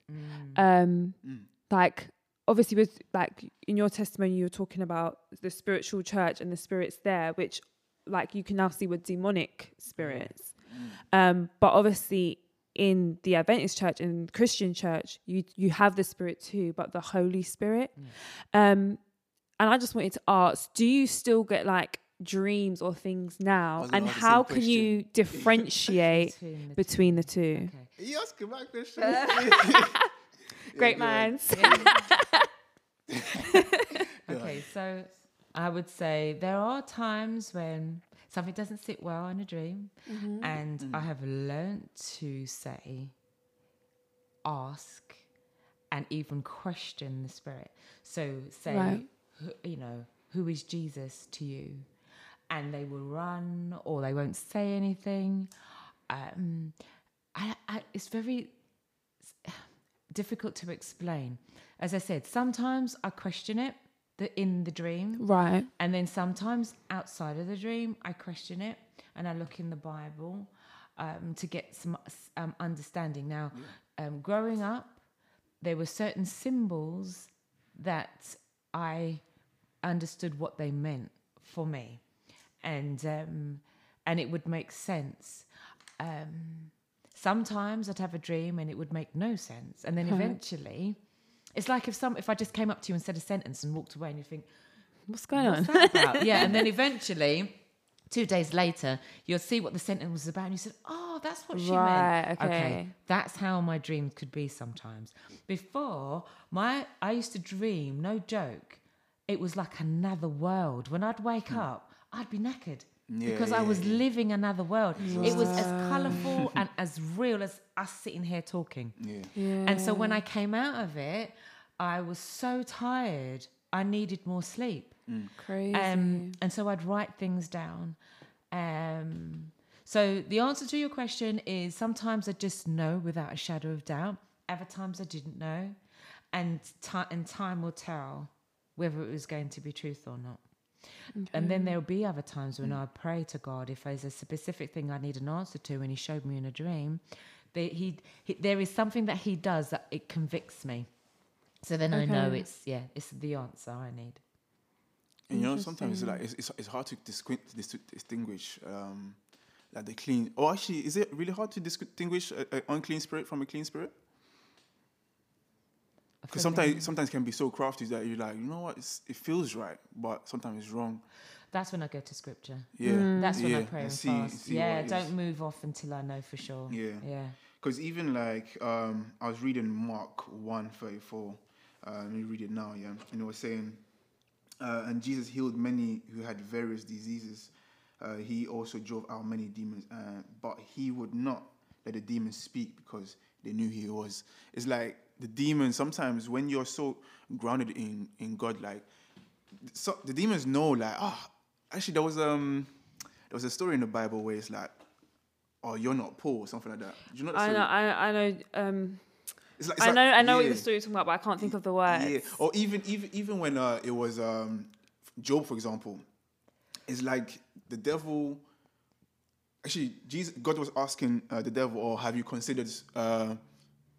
Um, Mm. like obviously with like in your testimony, you were talking about the spiritual church and the spirits there, which like you can now see with demonic spirits. Um, but obviously in the Adventist church and Christian church, you you have the spirit too, but the Holy Spirit. Um, and I just wanted to ask, do you still get like dreams or things now? And ask the same how can question. you differentiate Between the between the two? Okay. You asking my question? Great go minds. Okay, so I would say there are times when something doesn't sit well in a dream, and I have learned to say, ask, and even question the spirit. So say, Right. who- you know, who is Jesus to you? And they will run or they won't say anything. Um, I, I, it's very difficult to explain. As I said, sometimes I question it the, in the dream, Right. and then sometimes outside of the dream, I question it and I look in the Bible um, to get some um, understanding. Now, um, growing up, there were certain symbols that I understood what they meant for me, and um, and it would make sense. Um, sometimes I'd have a dream and it would make no sense. And then eventually, it's like if some if I just came up to you and said a sentence and walked away and you think, What's going What's on? yeah, and then eventually, two days later, you'll see what the sentence was about, and you said, "Oh, that's what she Right, meant." okay. that's how my dreams could be sometimes. Before, my I used to dream, no joke. It was like another world. When I'd wake hmm. up, I'd be naked. Yeah, because I was yeah. living another world. It was as colourful and as real as us sitting here talking. Yeah. Yeah. And so when I came out of it, I was so tired. I needed more sleep. Crazy. Um, and so I'd write things down. Um, so the answer to your question is sometimes I just know without a shadow of doubt. Other times I didn't know, and ti and time will tell whether it was going to be truth or not. And then there'll be other times when I pray to God if there's a specific thing I need an answer to, and He showed me in a dream. That he, he, there is something that He does that it convicts me. So then I know it's yeah, it's the answer I need. And you know, sometimes it's like it's, it's, it's hard to disqui- distinguish um, like the clean. Or actually, is it really hard to distinguish an unclean spirit from a clean spirit? Because sometimes sometimes it can be so crafty that you're like, you know what, it's, it feels right, but sometimes it's wrong. That's when I go to scripture. Yeah, That's when I pray and and see- fast. see yeah, don't is- move off until I know for sure. Yeah. Yeah. Because even like um, I was reading Mark one thirty four. Uh, let me read it now. Yeah, and it was saying, uh, and Jesus healed many who had various diseases. Uh, he also drove out many demons, uh, but he would not let the demons speak because they knew he was. It's like the demons. Sometimes when you're so grounded in in God, like so the demons know, like ah, actually there was um there was a story in the Bible where it's like, oh, you're not poor or something like that. Do you know that I story? know. I, I know. Um, It's like, it's I like- know. I know what yeah, you're story you're talking about, but I can't think of the words. Yeah. Or even even even when uh, it was um, Job, for example, it's like the devil. Actually, Jesus, God was asking uh, the devil, "Or have you considered uh,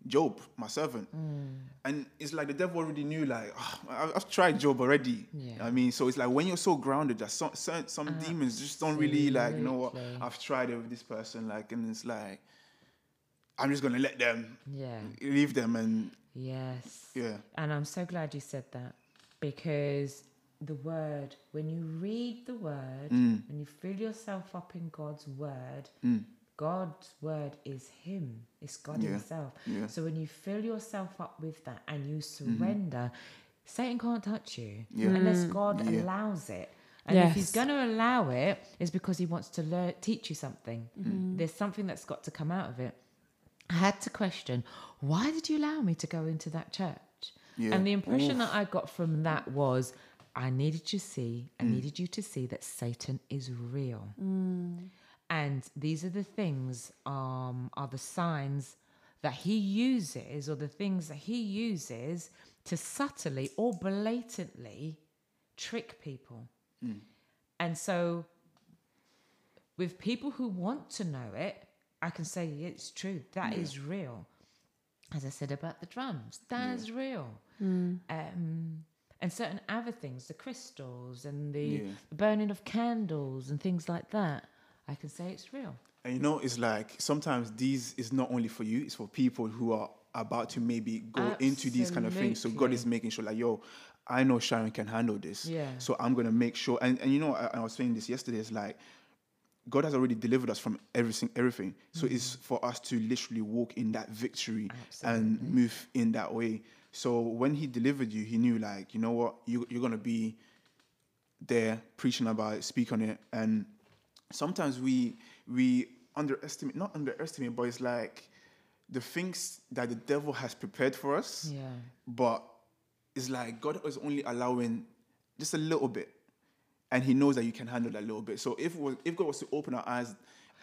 Job, my servant?" Mm. And it's like the devil already knew, like, "Ah, I've, tried Job already. Yeah. I mean, so it's like when you're so grounded that some some, some demons just don't really like, you know what? I've tried it with this person, like, and it's like, I'm just gonna let them Yeah. leave them, and Yes. yeah, And I'm so glad you said that because the word, when you read the word, Mm. when you fill yourself up in God's word, God's word is Him, it's God Yeah. Himself. Yeah. So when you fill yourself up with that and you surrender, Satan can't touch you Mm-hmm. Yeah. unless God Yeah. allows it. And if he's going to allow it, it's because he wants to learn, teach you something. There's something that's got to come out of it. I had to question, why did you allow me to go into that church? Yeah. And the impression that I got from that was, I needed to see, Mm. I needed you to see that Satan is real. And these are the things, um, are the signs that he uses, or the things that he uses to subtly or blatantly trick people. And so, with people who want to know it, I can say it's true. That is real. As I said about the drums, that is real. Um, and certain other things, the crystals and the, Yeah. the burning of candles and things like that, I can say it's real. And you know, it's like sometimes these is not only for you; it's for people who are about to maybe go into these kind of things. So God is making sure, like, yo, I know Sharon can handle this. Yeah. So I'm gonna make sure. And and you know, I, I was saying this yesterday. It's like God has already delivered us from everything. Everything. So it's mm-hmm. for us to literally walk in that victory and move in that way. So when He delivered you, He knew, like, you know what, you you're gonna be there preaching about it, speak on it, and sometimes we we underestimate, not underestimate, but it's like the things that the devil has prepared for us. Yeah. But it's like God is only allowing just a little bit, and He knows that you can handle that little bit. So if was, if God was to open our eyes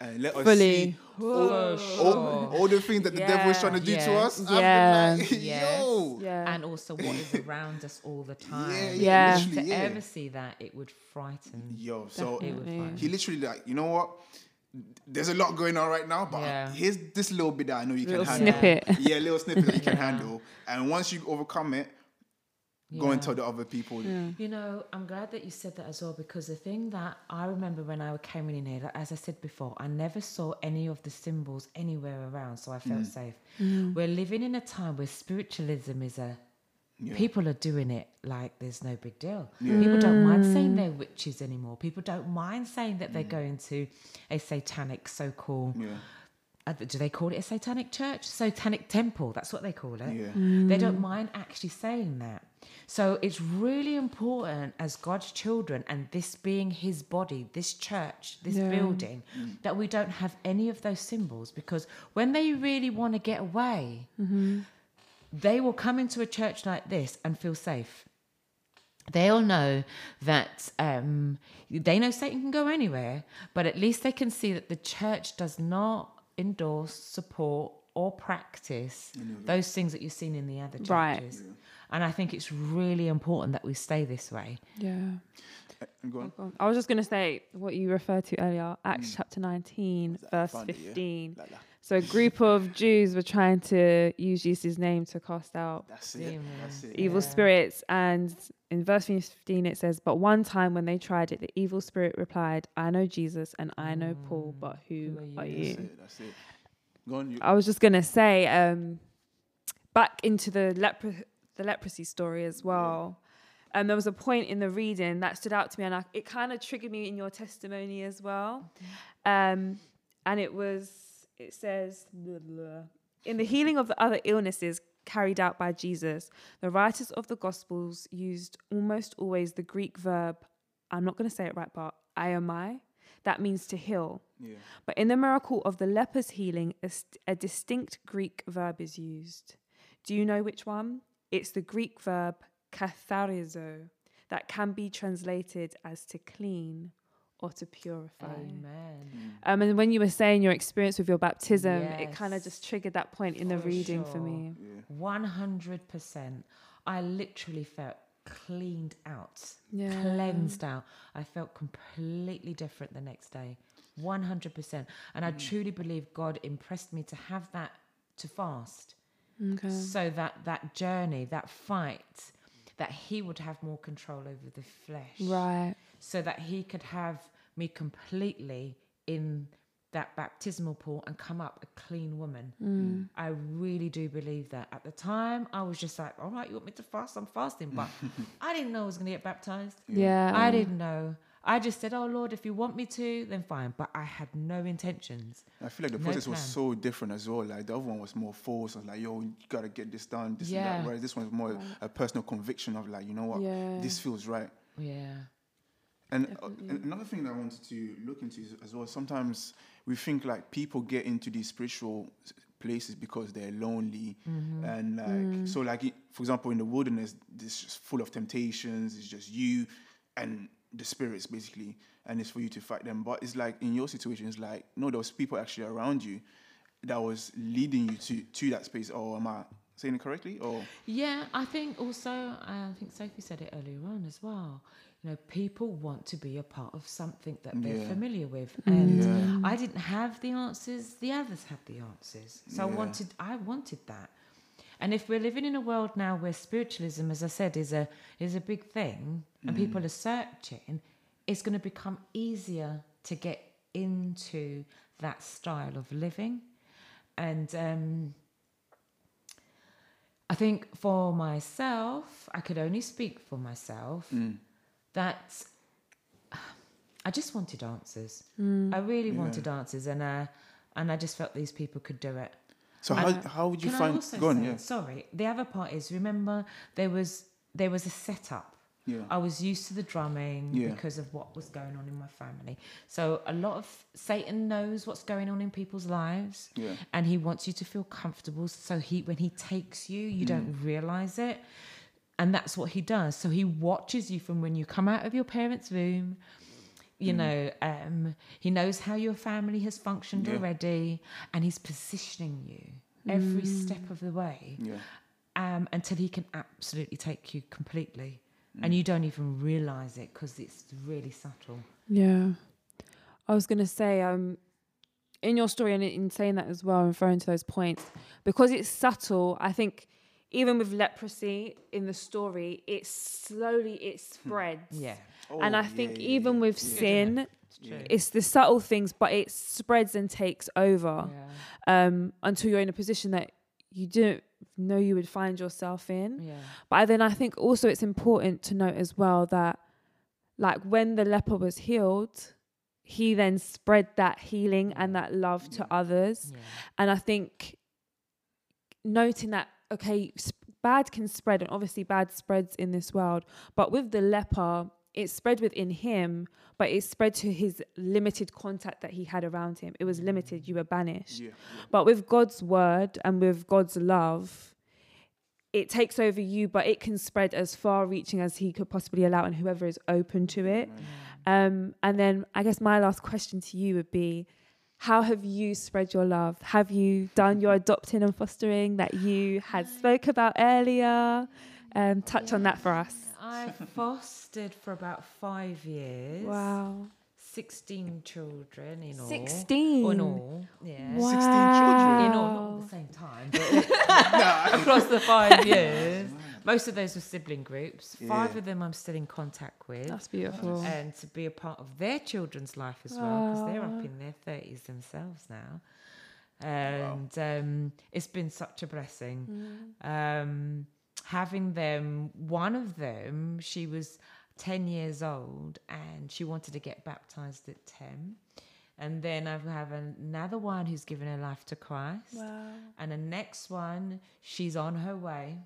and let us Fully. see oh, all, all, all the things that the devil is trying to do to us, Yeah. I've been like, Yes. yo, Yeah. And also what is around us all the time. yeah, yeah, Yeah. To yeah. ever see that, it would frighten. Yo, so It would Definitely. frighten. he literally like, you know what? There's a lot going on right now, but Yeah. here's this little bit that I know you Little can handle. snippet. Yeah, little snippet that you can Yeah. handle. And once you overcome it, go and tell the other people. You know, I'm glad that you said that as well because the thing that I remember when I came in here, like, as I said before, I never saw any of the symbols anywhere around, so I felt mm. safe. Mm. We're living in a time where spiritualism is a Yeah. people are doing it like there's no big deal. People don't mind saying mm. they're witches anymore. People don't mind saying that they're going to a satanic so-called Yeah. Uh, do they call it a satanic church? Satanic temple. That's what they call it. Yeah. They don't mind actually saying that. So it's really important as God's children and this being his body, this church, this Yeah. building, that we don't have any of those symbols because when they really want to get away, they will come into a church like this and feel safe. They'll know that um, they know Satan can go anywhere, but at least they can see that the church does not endorse, support, or practice those things that you've seen in the other churches. Right. And I think it's really important that we stay this way. Yeah. And go on. Go on. I was just going to say what you referred to earlier, Acts Mm. chapter 19, verse found it, yeah? 15. Like that. So a group of Jews were trying to use Jesus' name to cast out That's it. That's it. evil Yeah. spirits. And in verse 15, it says, But one time when they tried it, the evil spirit replied, I know Jesus and I know Paul, but who, who are are you?" you? That's it. That's it. Go on. You. I was just going to say, um, back into the, lepro- the leprosy story as well. Um, there was a point in the reading that stood out to me, and I, it kind of triggered me in your testimony as well. Um, and it was, it says, in the healing of the other illnesses carried out by Jesus, the writers of the Gospels used almost always the Greek verb, I'm not going to say it right, but iamai, that means to heal. Yeah. But in the miracle of the leper's healing, a, st- a distinct Greek verb is used. Do you know which one? It's the Greek verb katharizo that can be translated as to clean or to purify. Amen. Um, and when you were saying your experience with your baptism, it kind of just triggered that point in the For reading for me. Yeah. 100%. I literally felt cleaned out, Yeah. cleansed out. I felt completely different the next day. 100%. And I truly believe God impressed me to have that to fast. Okay. So that that journey, that fight, that he would have more control over the flesh. Right. So that he could have me completely in that baptismal pool and come up a clean woman. Mm. I really do believe that. At the time, I was just like, all right, you want me to fast? I'm fasting. But I didn't know I was going to get baptized. Yeah. I didn't know. I just said, oh, Lord, if you want me to, then fine. But I had no intentions. I feel like the No process was so different as well. Like the other one was more forced. I was like, yo, you gotta get this done, this and that. Whereas this one's more a personal conviction of like, you know what, Yeah. this feels right. Yeah. And uh, another thing that I wanted to look into is, as well, sometimes we think like people get into these spiritual places because they're lonely, Mm-hmm. and like so, like it- for example, in the wilderness, this is full of temptations. It's just you and the spirits basically, and it's for you to fight them. But it's like in your situation, it's like no, there was people actually around you that was leading you to to that space. Or am I saying it correctly? Or Yeah, I think also, I think Sophie said it earlier on as well. You know, people want to be a part of something that they're Yeah. familiar with, mm. and Yeah. I didn't have the answers. The others had the answers, so I wanted, I wanted that. And if we're living in a world now where spiritualism, as I said, is a is a big thing, and people mm. are searching, it's going to become easier to get into that style of living, and. um I think for myself, I could only speak for myself mm. That I just wanted answers. I really wanted answers, and uh, and I just felt these people could do it. so how how would you Can I find? also Go on, say- yeah, Sorry, the other part is remember there was there was a setup. yeah, I was used to the drumming Yeah. because of what was going on in my family. So a lot of Satan knows what's going on in people's lives yeah. and he wants you to feel comfortable so he when he takes you you don't realize it and that's what he does so he watches you from when you come out of your parents room. you know um, he knows how your family has functioned Yeah. already and he's positioning you every step of the way Yeah. um, until he can absolutely take you completely and you don't even realize it because it's really subtle Yeah. I was gonna say, um, in your story and in saying that as well, referring to those points, because it's subtle, I think even with leprosy in the story, it slowly it spreads. Yeah. and Oh, I think yeah, even yeah, with yeah. sin, Yeah. it's the subtle things, but it spreads and takes over Yeah. um, until you're in a position that you didn't know you would find yourself in. Yeah. But then I think also it's important to note as well that, like, when the leper was healed, he then spread that healing and that love to others. Yeah. And I think noting that, okay, bad can spread, and obviously bad spreads in this world, but with the leper, it spread within him, but it spread to his limited contact that he had around him. It was limited, you were banished. Yeah, But with God's word and with God's love, it takes over you, but it can spread as far reaching as He could possibly allow, and whoever is open to it. Um, and then I guess my last question to you would be how have you spread your love? Have you done your adopting and fostering that you had spoke about earlier? Um, touch on that for us. I fostered for about five years. Wow. 16 children in all. 16? In all, yeah. Wow. 16 children? In all, not at the same time, but across the five years. Most of those were sibling groups. Five Yeah. of them I'm still in contact with. That's beautiful. and to be a part of their children's life as well because they're up in their 30s themselves now and um, it's been such a blessing um, having them one of them she was 10 years old and she wanted to get baptized at 10 and then I have another one who's given her life to Christ. Wow. And the next one, she's on her way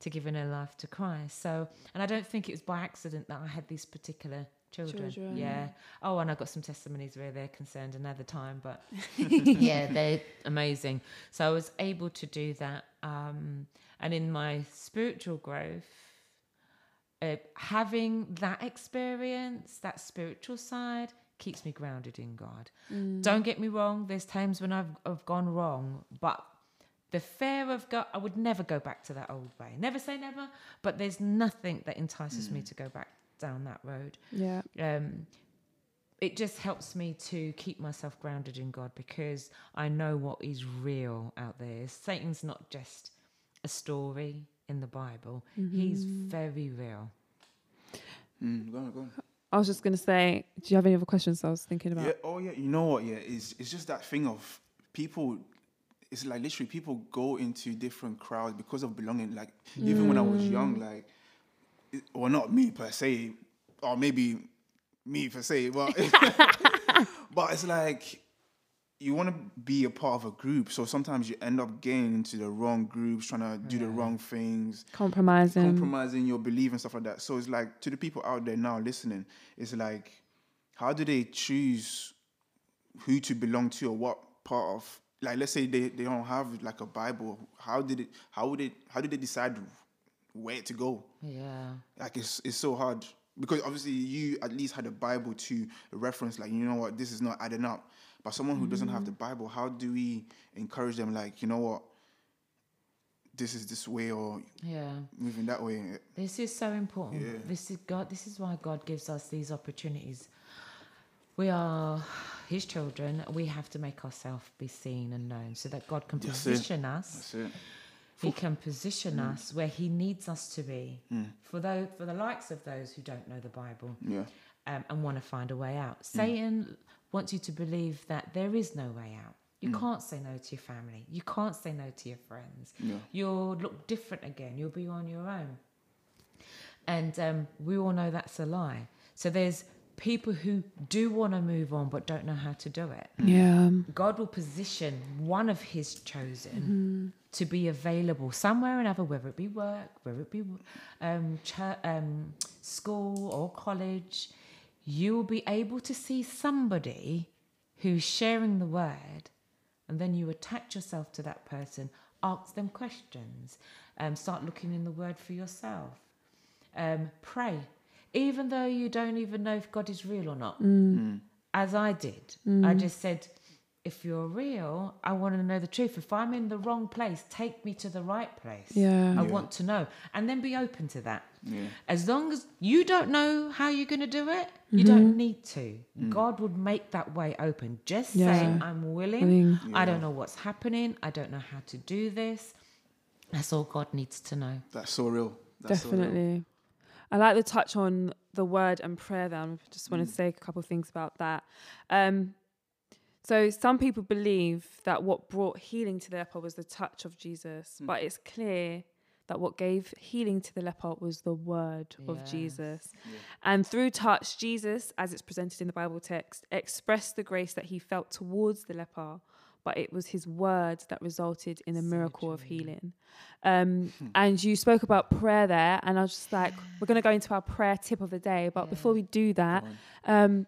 to giving her life to Christ. So, and I don't think it was by accident that I had these particular children. Children. Yeah. Oh, and I got some testimonies where they're concerned another time, but yeah, they're amazing. So I was able to do that. Um, and in my spiritual growth, uh, having that experience, that spiritual side, keeps me grounded in God. Don't get me wrong, there's times when I've, I've gone wrong, but the fear of God, I would never go back to that old way. Never say never, but there's nothing that entices me to go back down that road. Yeah. Um, it just helps me to keep myself grounded in God because I know what is real out there. Satan's not just a story in the Bible, he's very real. Mm, go on, go on. I was just gonna say, do you have any other questions? I was thinking about. Yeah. Oh yeah. You know what? Yeah. It's it's just that thing of people. It's like literally people go into different crowds because of belonging. Like even when I was mm. young, like, it, well, not me per se, or maybe me per se, but but it's like you want to be a part of a group. So sometimes you end up getting into the wrong groups, trying to do the wrong things Compromising. compromising your belief and stuff like that. So it's like to the people out there now listening, it's like, how do they choose who to belong to or what part of like let's say they, they don't have like a Bible. How did it how would it how did they decide where to go? Yeah. Like it's it's so hard. Because obviously you at least had a Bible to reference, like, you know what, this is not adding up. But someone who doesn't have the Bible, how do we encourage them like, you know what, this is this way or Yeah. moving that way? This is so important. Yeah. This is God. This is why God gives us these opportunities. We are His children. We have to make ourselves be seen and known, so that God can That's it. position us. That's it. He can position us where He needs us to be. For those, for the likes of those who don't know the Bible Yeah. um, and want to find a way out. Satan wants you to believe that there is no way out. You can't say no to your family. You can't say no to your friends. Yeah. You'll look different again. You'll be on your own. And um, we all know that's a lie. So there's people who do want to move on but don't know how to do it. Yeah. God will position one of his chosen to be available somewhere or another, whether it be work, whether it be um, church, um, school or college. You will be able to see somebody who's sharing the word, and then you attach yourself to that person, ask them questions, um, start looking in the word for yourself um, pray, even though you don't even know if God is real or not. Mm. Mm. As I did, mm. I just said, if you're real, I want to know the truth. If I'm in the wrong place, take me to the right place. Yeah. I Yeah. want to know, and then be open to that. Yeah. As long as you don't know how you're going to do it, you mm-hmm. don't need to. God would make that way open. Just say, Yeah. I'm willing. Willing. I don't know what's happening. I don't know how to do this. That's all God needs to know. That's so real. That's so real. I like the touch on the word and prayer there. I just want to say a couple of things about that. Um, so some people believe that what brought healing to the leper was the touch of Jesus, but it's clear that what gave healing to the leper was the word of Yes. Jesus. And through touch, Jesus, as it's presented in the Bible text, expressed the grace that he felt towards the leper, but it was his word that resulted in a miracle of healing. Um, and you spoke about prayer there, and I was just like, we're going to go into our prayer tip of the day. But before we do that, um,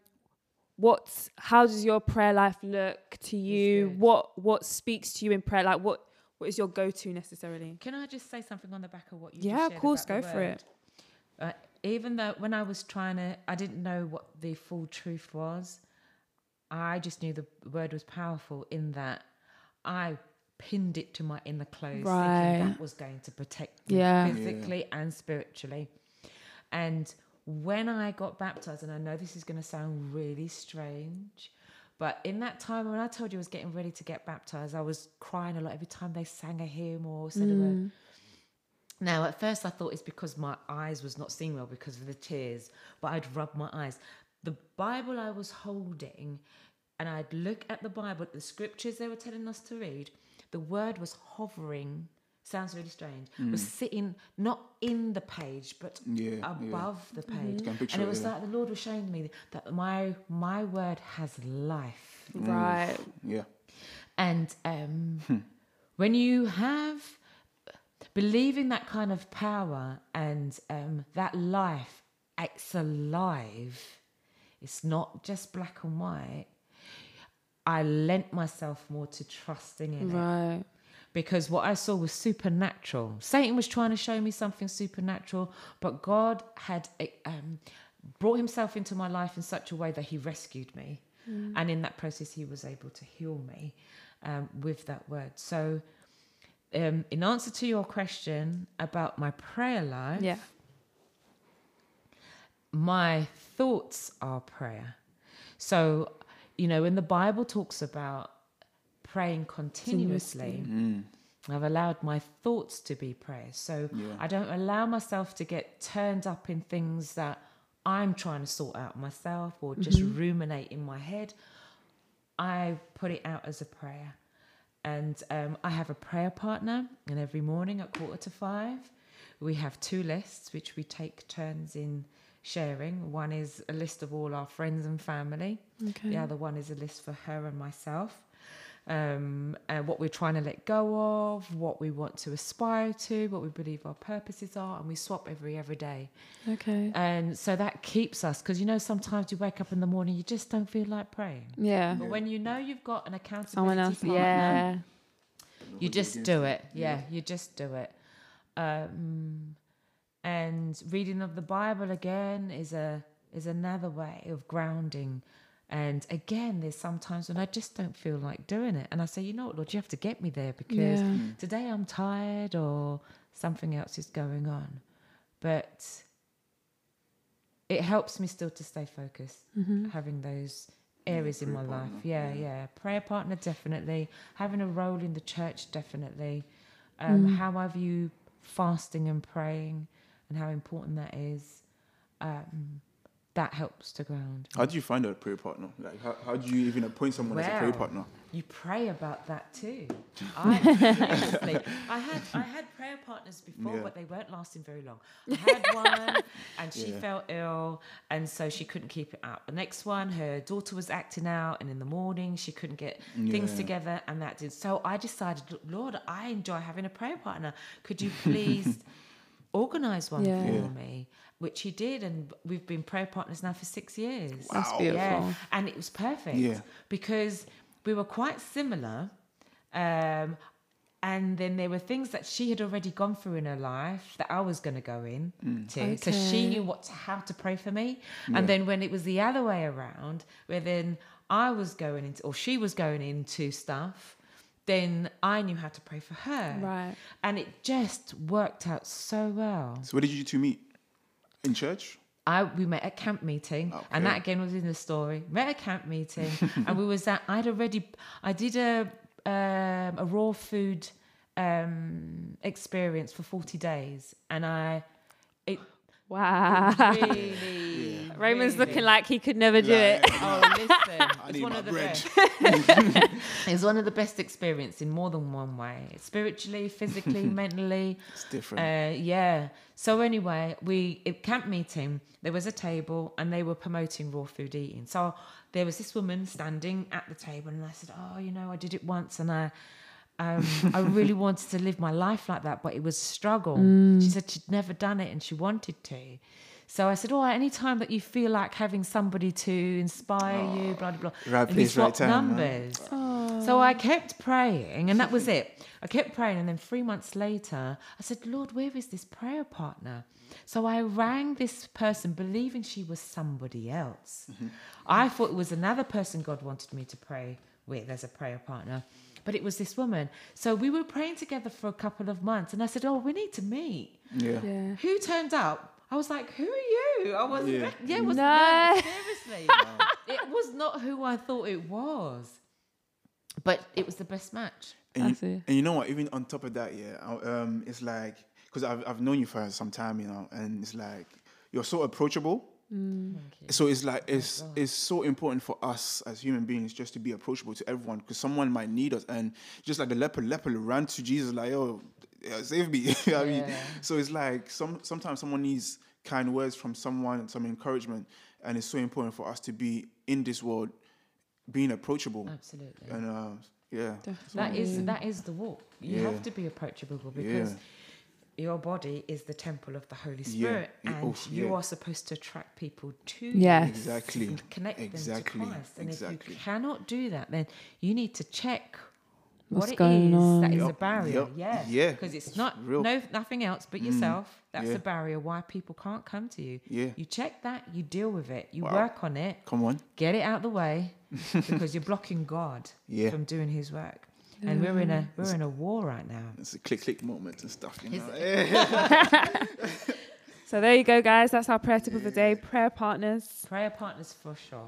what's how does your prayer life look to you? What what speaks to you in prayer? Like what what is your go to necessarily? Can I just say something on the back of what you Yeah, of course, go for it. Uh, even though when I was trying to, I didn't know what the full truth was. I just knew the word was powerful in that I pinned it to my inner clothes, Right. thinking that was going to protect me Yeah. Yeah. physically and spiritually. And when I got baptized, and I know this is going to sound really strange, but in that time when I told you I was getting ready to get baptized, I was crying a lot every time they sang a hymn or said a Mm. word. Now, at first, I thought it's because my eyes was not seeing well because of the tears, but I'd rub my eyes. The Bible I was holding, and I'd look at the Bible, the scriptures they were telling us to read. The word was hovering. Sounds really strange. Was sitting not in the page, but Yeah, yeah. above the page, Can picture and it it, was yeah. like the Lord was showing me that my my word has life. Right. Yeah. And um, when you have believing that kind of power and um, that life, it's alive. It's not just black and white. I lent myself more to trusting in it because what I saw was supernatural. Satan was trying to show me something supernatural, but God had um, brought himself into my life in such a way that he rescued me. And in that process, he was able to heal me um, with that word. So, um, in answer to your question about my prayer life, Yeah. My thoughts are prayer. So, you know, when the Bible talks about praying continuously, I've allowed my thoughts to be prayer. So Yeah. I don't allow myself to get turned up in things that I'm trying to sort out myself or just ruminate in my head. I put it out as a prayer. And um, I have a prayer partner, and every morning at quarter to five, we have two lists which we take turns in sharing. One is a list of all our friends and family, Okay. the other one is a list for her and myself. Um, and what we're trying to let go of, what we want to aspire to, what we believe our purposes are, and we swap every every day. Okay. And so that keeps us, because you know sometimes you wake up in the morning, you just don't feel like praying. Yeah. But when you know you've got an accountability Someone else. partner, Yeah. you just do it. Yeah, you just do it. Um, and reading of the Bible again is a is another way of grounding. And again, there's sometimes when I just don't feel like doing it, and I say, you know what, Lord, you have to get me there because Yeah. Mm. today I'm tired or something else is going on. But it helps me still to stay focused, mm-hmm. having those areas in my prayer life. partner, Yeah, yeah, Prayer partner, definitely. Having a role in the church, definitely. Um, mm. How I view fasting and praying and how important that is. Um, that helps to ground. How do you find a prayer partner? Like, how, how do you even appoint someone as a prayer partner? You pray about that too. I, I had I had prayer partners before, Yeah. but they weren't lasting very long. I had one, and she Yeah. fell ill, and so she couldn't keep it up. The next one, her daughter was acting out, and in the morning she couldn't get things together, and that did. So I decided, Lord, I enjoy having a prayer partner. Could you please organize one Yeah. for me? Which he did, and we've been prayer partners now for six years. That's Wow. beautiful. Yeah, and it was perfect Yeah. because we were quite similar. Um, and then there were things that she had already gone through in her life that I was going to go in to. So she knew what to, how to pray for me. And then when it was the other way around, where then I was going into, or she was going into stuff, then I knew how to pray for her. Right. And it just worked out so well. So where did you two meet? In church? I we met at camp meeting, and that again was in the story. Met at camp meeting, and we was at. I'd already I did a um, a raw food um, experience for 40 days. And I, it Wow. really, Yeah. Raymond's really- looking like he could never do Like, it. Oh, listen, I it's need one my of the bread. best. it's one of the best experience in more than one way, spiritually, physically, mentally. It's different. Uh, yeah. So anyway, we at camp meeting there was a table and they were promoting raw food eating. So there was this woman standing at the table and I said, "Oh, you know, I did it once and I." Um, I really wanted to live my life like that, but it was a struggle. She said she'd never done it and she wanted to. So I said, "Oh, any time that you feel like having somebody to inspire you, blah blah blah." Right and we place, right swapped time, man. numbers. So I kept praying, and that was it. I kept praying, and then three months later, I said, Lord, where is this prayer partner? So I rang this person, believing she was somebody else. I thought it was another person God wanted me to pray with as a prayer partner, but it was this woman. So we were praying together for a couple of months, and I said, Oh, we need to meet. yeah. Yeah. Who turned up? I was like, "Who are you?" I was, Yeah. yeah, it was No. no, seriously, it was not who I thought it was, but it was the best match. And I you, see. and you know what? Even on top of that, yeah, um, it's like because I've I've known you for some time, you know, and it's like you're so approachable. So it's like it's it's so important for us as human beings just to be approachable to everyone because someone might need us, and just like the leper, leper ran to Jesus like, oh yeah, save me." You know I mean, so it's like some sometimes someone needs kind words from someone, some encouragement, and it's so important for us to be in this world being approachable. Absolutely. And uh, yeah, That is that is the walk. You Yeah. have to be approachable because your body is the temple of the Holy Spirit, Yeah. and Oh, you yeah. are supposed to attract people to Yes. you Exactly. and connect Exactly. them to Christ. And Exactly. if you cannot do that, then you need to check What's what it going is that on. is a barrier. yup, Yeah, yeah. because it's not real. Mm. no nothing else but yourself. That's yeah. a barrier why people can't come to you. Yeah. You check that, you deal with it, you Wow. work on it, come on. get it out of the way because you're blocking God Yeah. from doing His work. And we're in a we're in a war right now. It's a click click moment and stuff. You Is know? So there you go, guys. That's our prayer tip of the day. Prayer partners. Prayer partners for sure.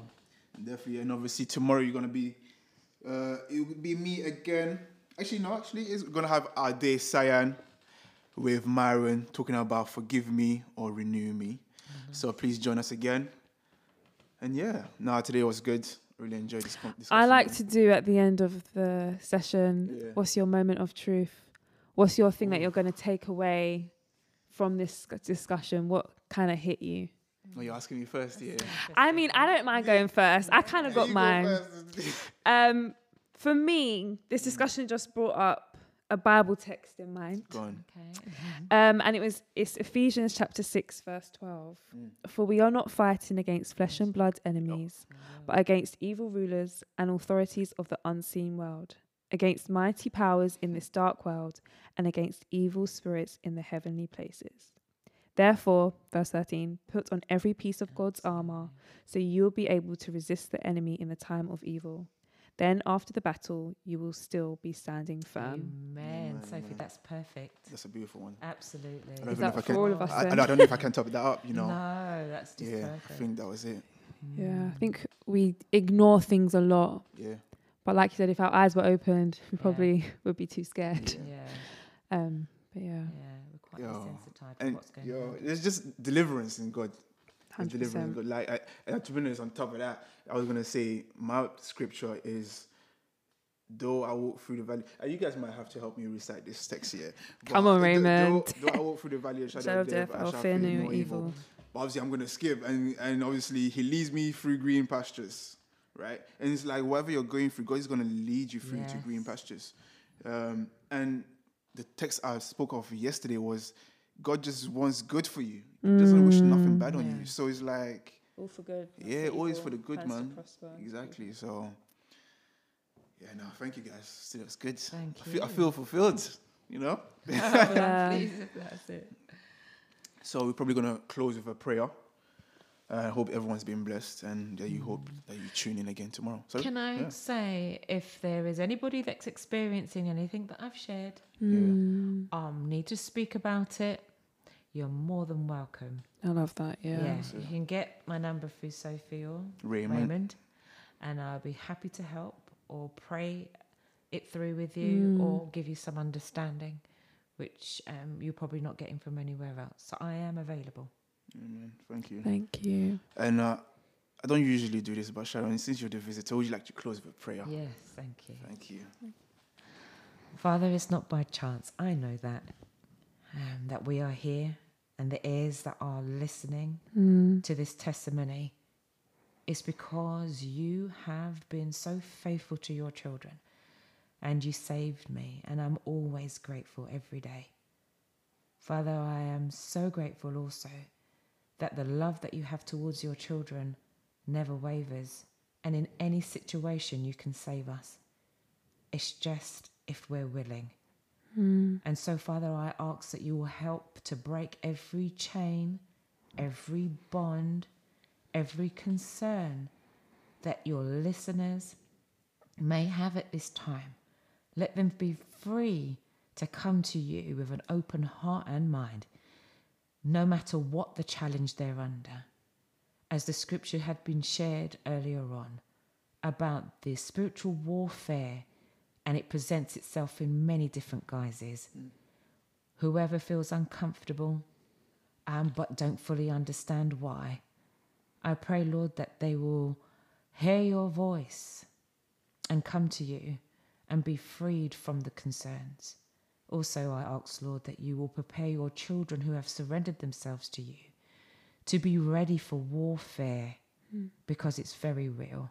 Definitely, and obviously tomorrow you're gonna be, uh, it will be me again. Actually, no, actually, it's gonna have our day Cyan with Myron talking about forgive me or renew me. Mm-hmm. So please join us again. And yeah, no, today was good. Really enjoyed this. con- I like to do at the end of the session. Yeah. What's your moment of truth? What's your thing that you're going to take away from this discussion? What kind of hit you? Oh, you're asking me first, yeah. I mean, I don't mind going first. I kind of got You go mine. Um, for me, this discussion just brought up a Bible text in mind. Go on. Okay. Um, and it was it's Ephesians chapter six, verse twelve. For we are not fighting against flesh and blood enemies, but against evil rulers and authorities of the unseen world, against mighty powers in this dark world, and against evil spirits in the heavenly places. Therefore, verse 13, put on every piece of God's armor, so you will be able to resist the enemy in the time of evil. Then, after the battle, you will still be standing firm. Amen. Amen, Sophie, that's perfect. That's a beautiful one. Absolutely. I don't Is that for can- all of us I, I don't know if I can top that up, you know. No, that's just yeah, I think that was it. Yeah, I think we ignore things a lot. Yeah. But like you said, if our eyes were opened, we Yeah. probably would be too scared. Yeah, Um, but yeah, yeah, we're quite Yo, desensitized to And what's going yo, on. there's just deliverance in God. There's hundred deliverance in percent. God. Like, I, and to be honest, on top of that, I was gonna say my scripture is, though I walk through the valley. And you guys might have to help me recite this text here. But Come on, Raymond. Though, though I walk through the valley of shadow, Shadow of death, I I'll shall fear no evil. But obviously, I'm gonna skip, and and obviously, He leads me through green pastures, right? And it's like whatever you're going through, God is gonna lead you through to green pastures. Um, and the text I spoke of yesterday was, God just wants good for you. He doesn't wish nothing bad on Yeah. you. So it's like, All for good. yeah, always for the good, man. Exactly. So, yeah, no, thank you guys. Still, it's good. Thank I feel, I feel fulfilled. You know. Yeah. Please, if that's it. So we're probably gonna close with a prayer. Uh, I hope everyone's been blessed, and that you hope that you tune in again tomorrow. So Can I Yeah. say if there is anybody that's experiencing anything that I've shared, Mm, um, need to speak about it, you're more than welcome. I love that. Yeah. Yeah, you can get my number through Sophie or Raymond. Raymond, and I'll be happy to help or pray it through with you or give you some understanding, which um, you're probably not getting from anywhere else. So I am available. Amen. Thank you. Thank you. And uh, I don't usually do this, but Sharon, since you're the visitor, would you like to close with a prayer? Yes, thank you. Thank you. Father, it's not by chance. I know that. Um, that we are here and the ears that are listening to this testimony is because you have been so faithful to your children and you saved me, and I'm always grateful every day. Father, I am so grateful also that the love that you have towards your children never wavers, and in any situation you can save us. It's just if we're willing. Mm. And so, Father, I ask that you will help to break every chain, every bond, every concern that your listeners may have at this time. Let them be free to come to you with an open heart and mind, no matter what the challenge they're under. As the scripture had been shared earlier on about the spiritual warfare, and it presents itself in many different guises. Whoever feels uncomfortable um, but don't fully understand why, I pray, Lord, that they will hear your voice and come to you and be freed from the concerns. Also, I ask, Lord, that you will prepare your children who have surrendered themselves to you to be ready for warfare because it's very real.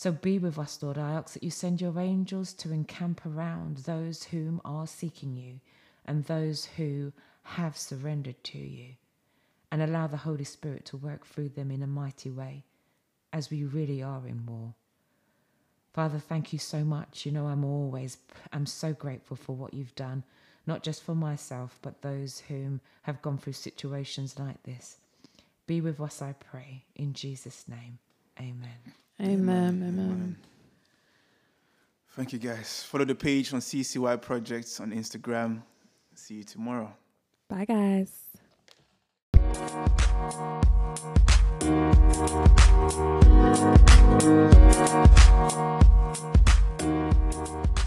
So be with us, Lord. I ask that you send your angels to encamp around those whom are seeking you and those who have surrendered to you, and allow the Holy Spirit to work through them in a mighty way as we really are in war. Father, thank you so much. You know, I'm always, I'm so grateful for what you've done, not just for myself, but those whom have gone through situations like this. Be with us, I pray, in Jesus' name. Amen. Amen. Amen. Amen. Thank you, guys. Follow the page on CCY Projects on Instagram. See you tomorrow. Bye, guys. Thank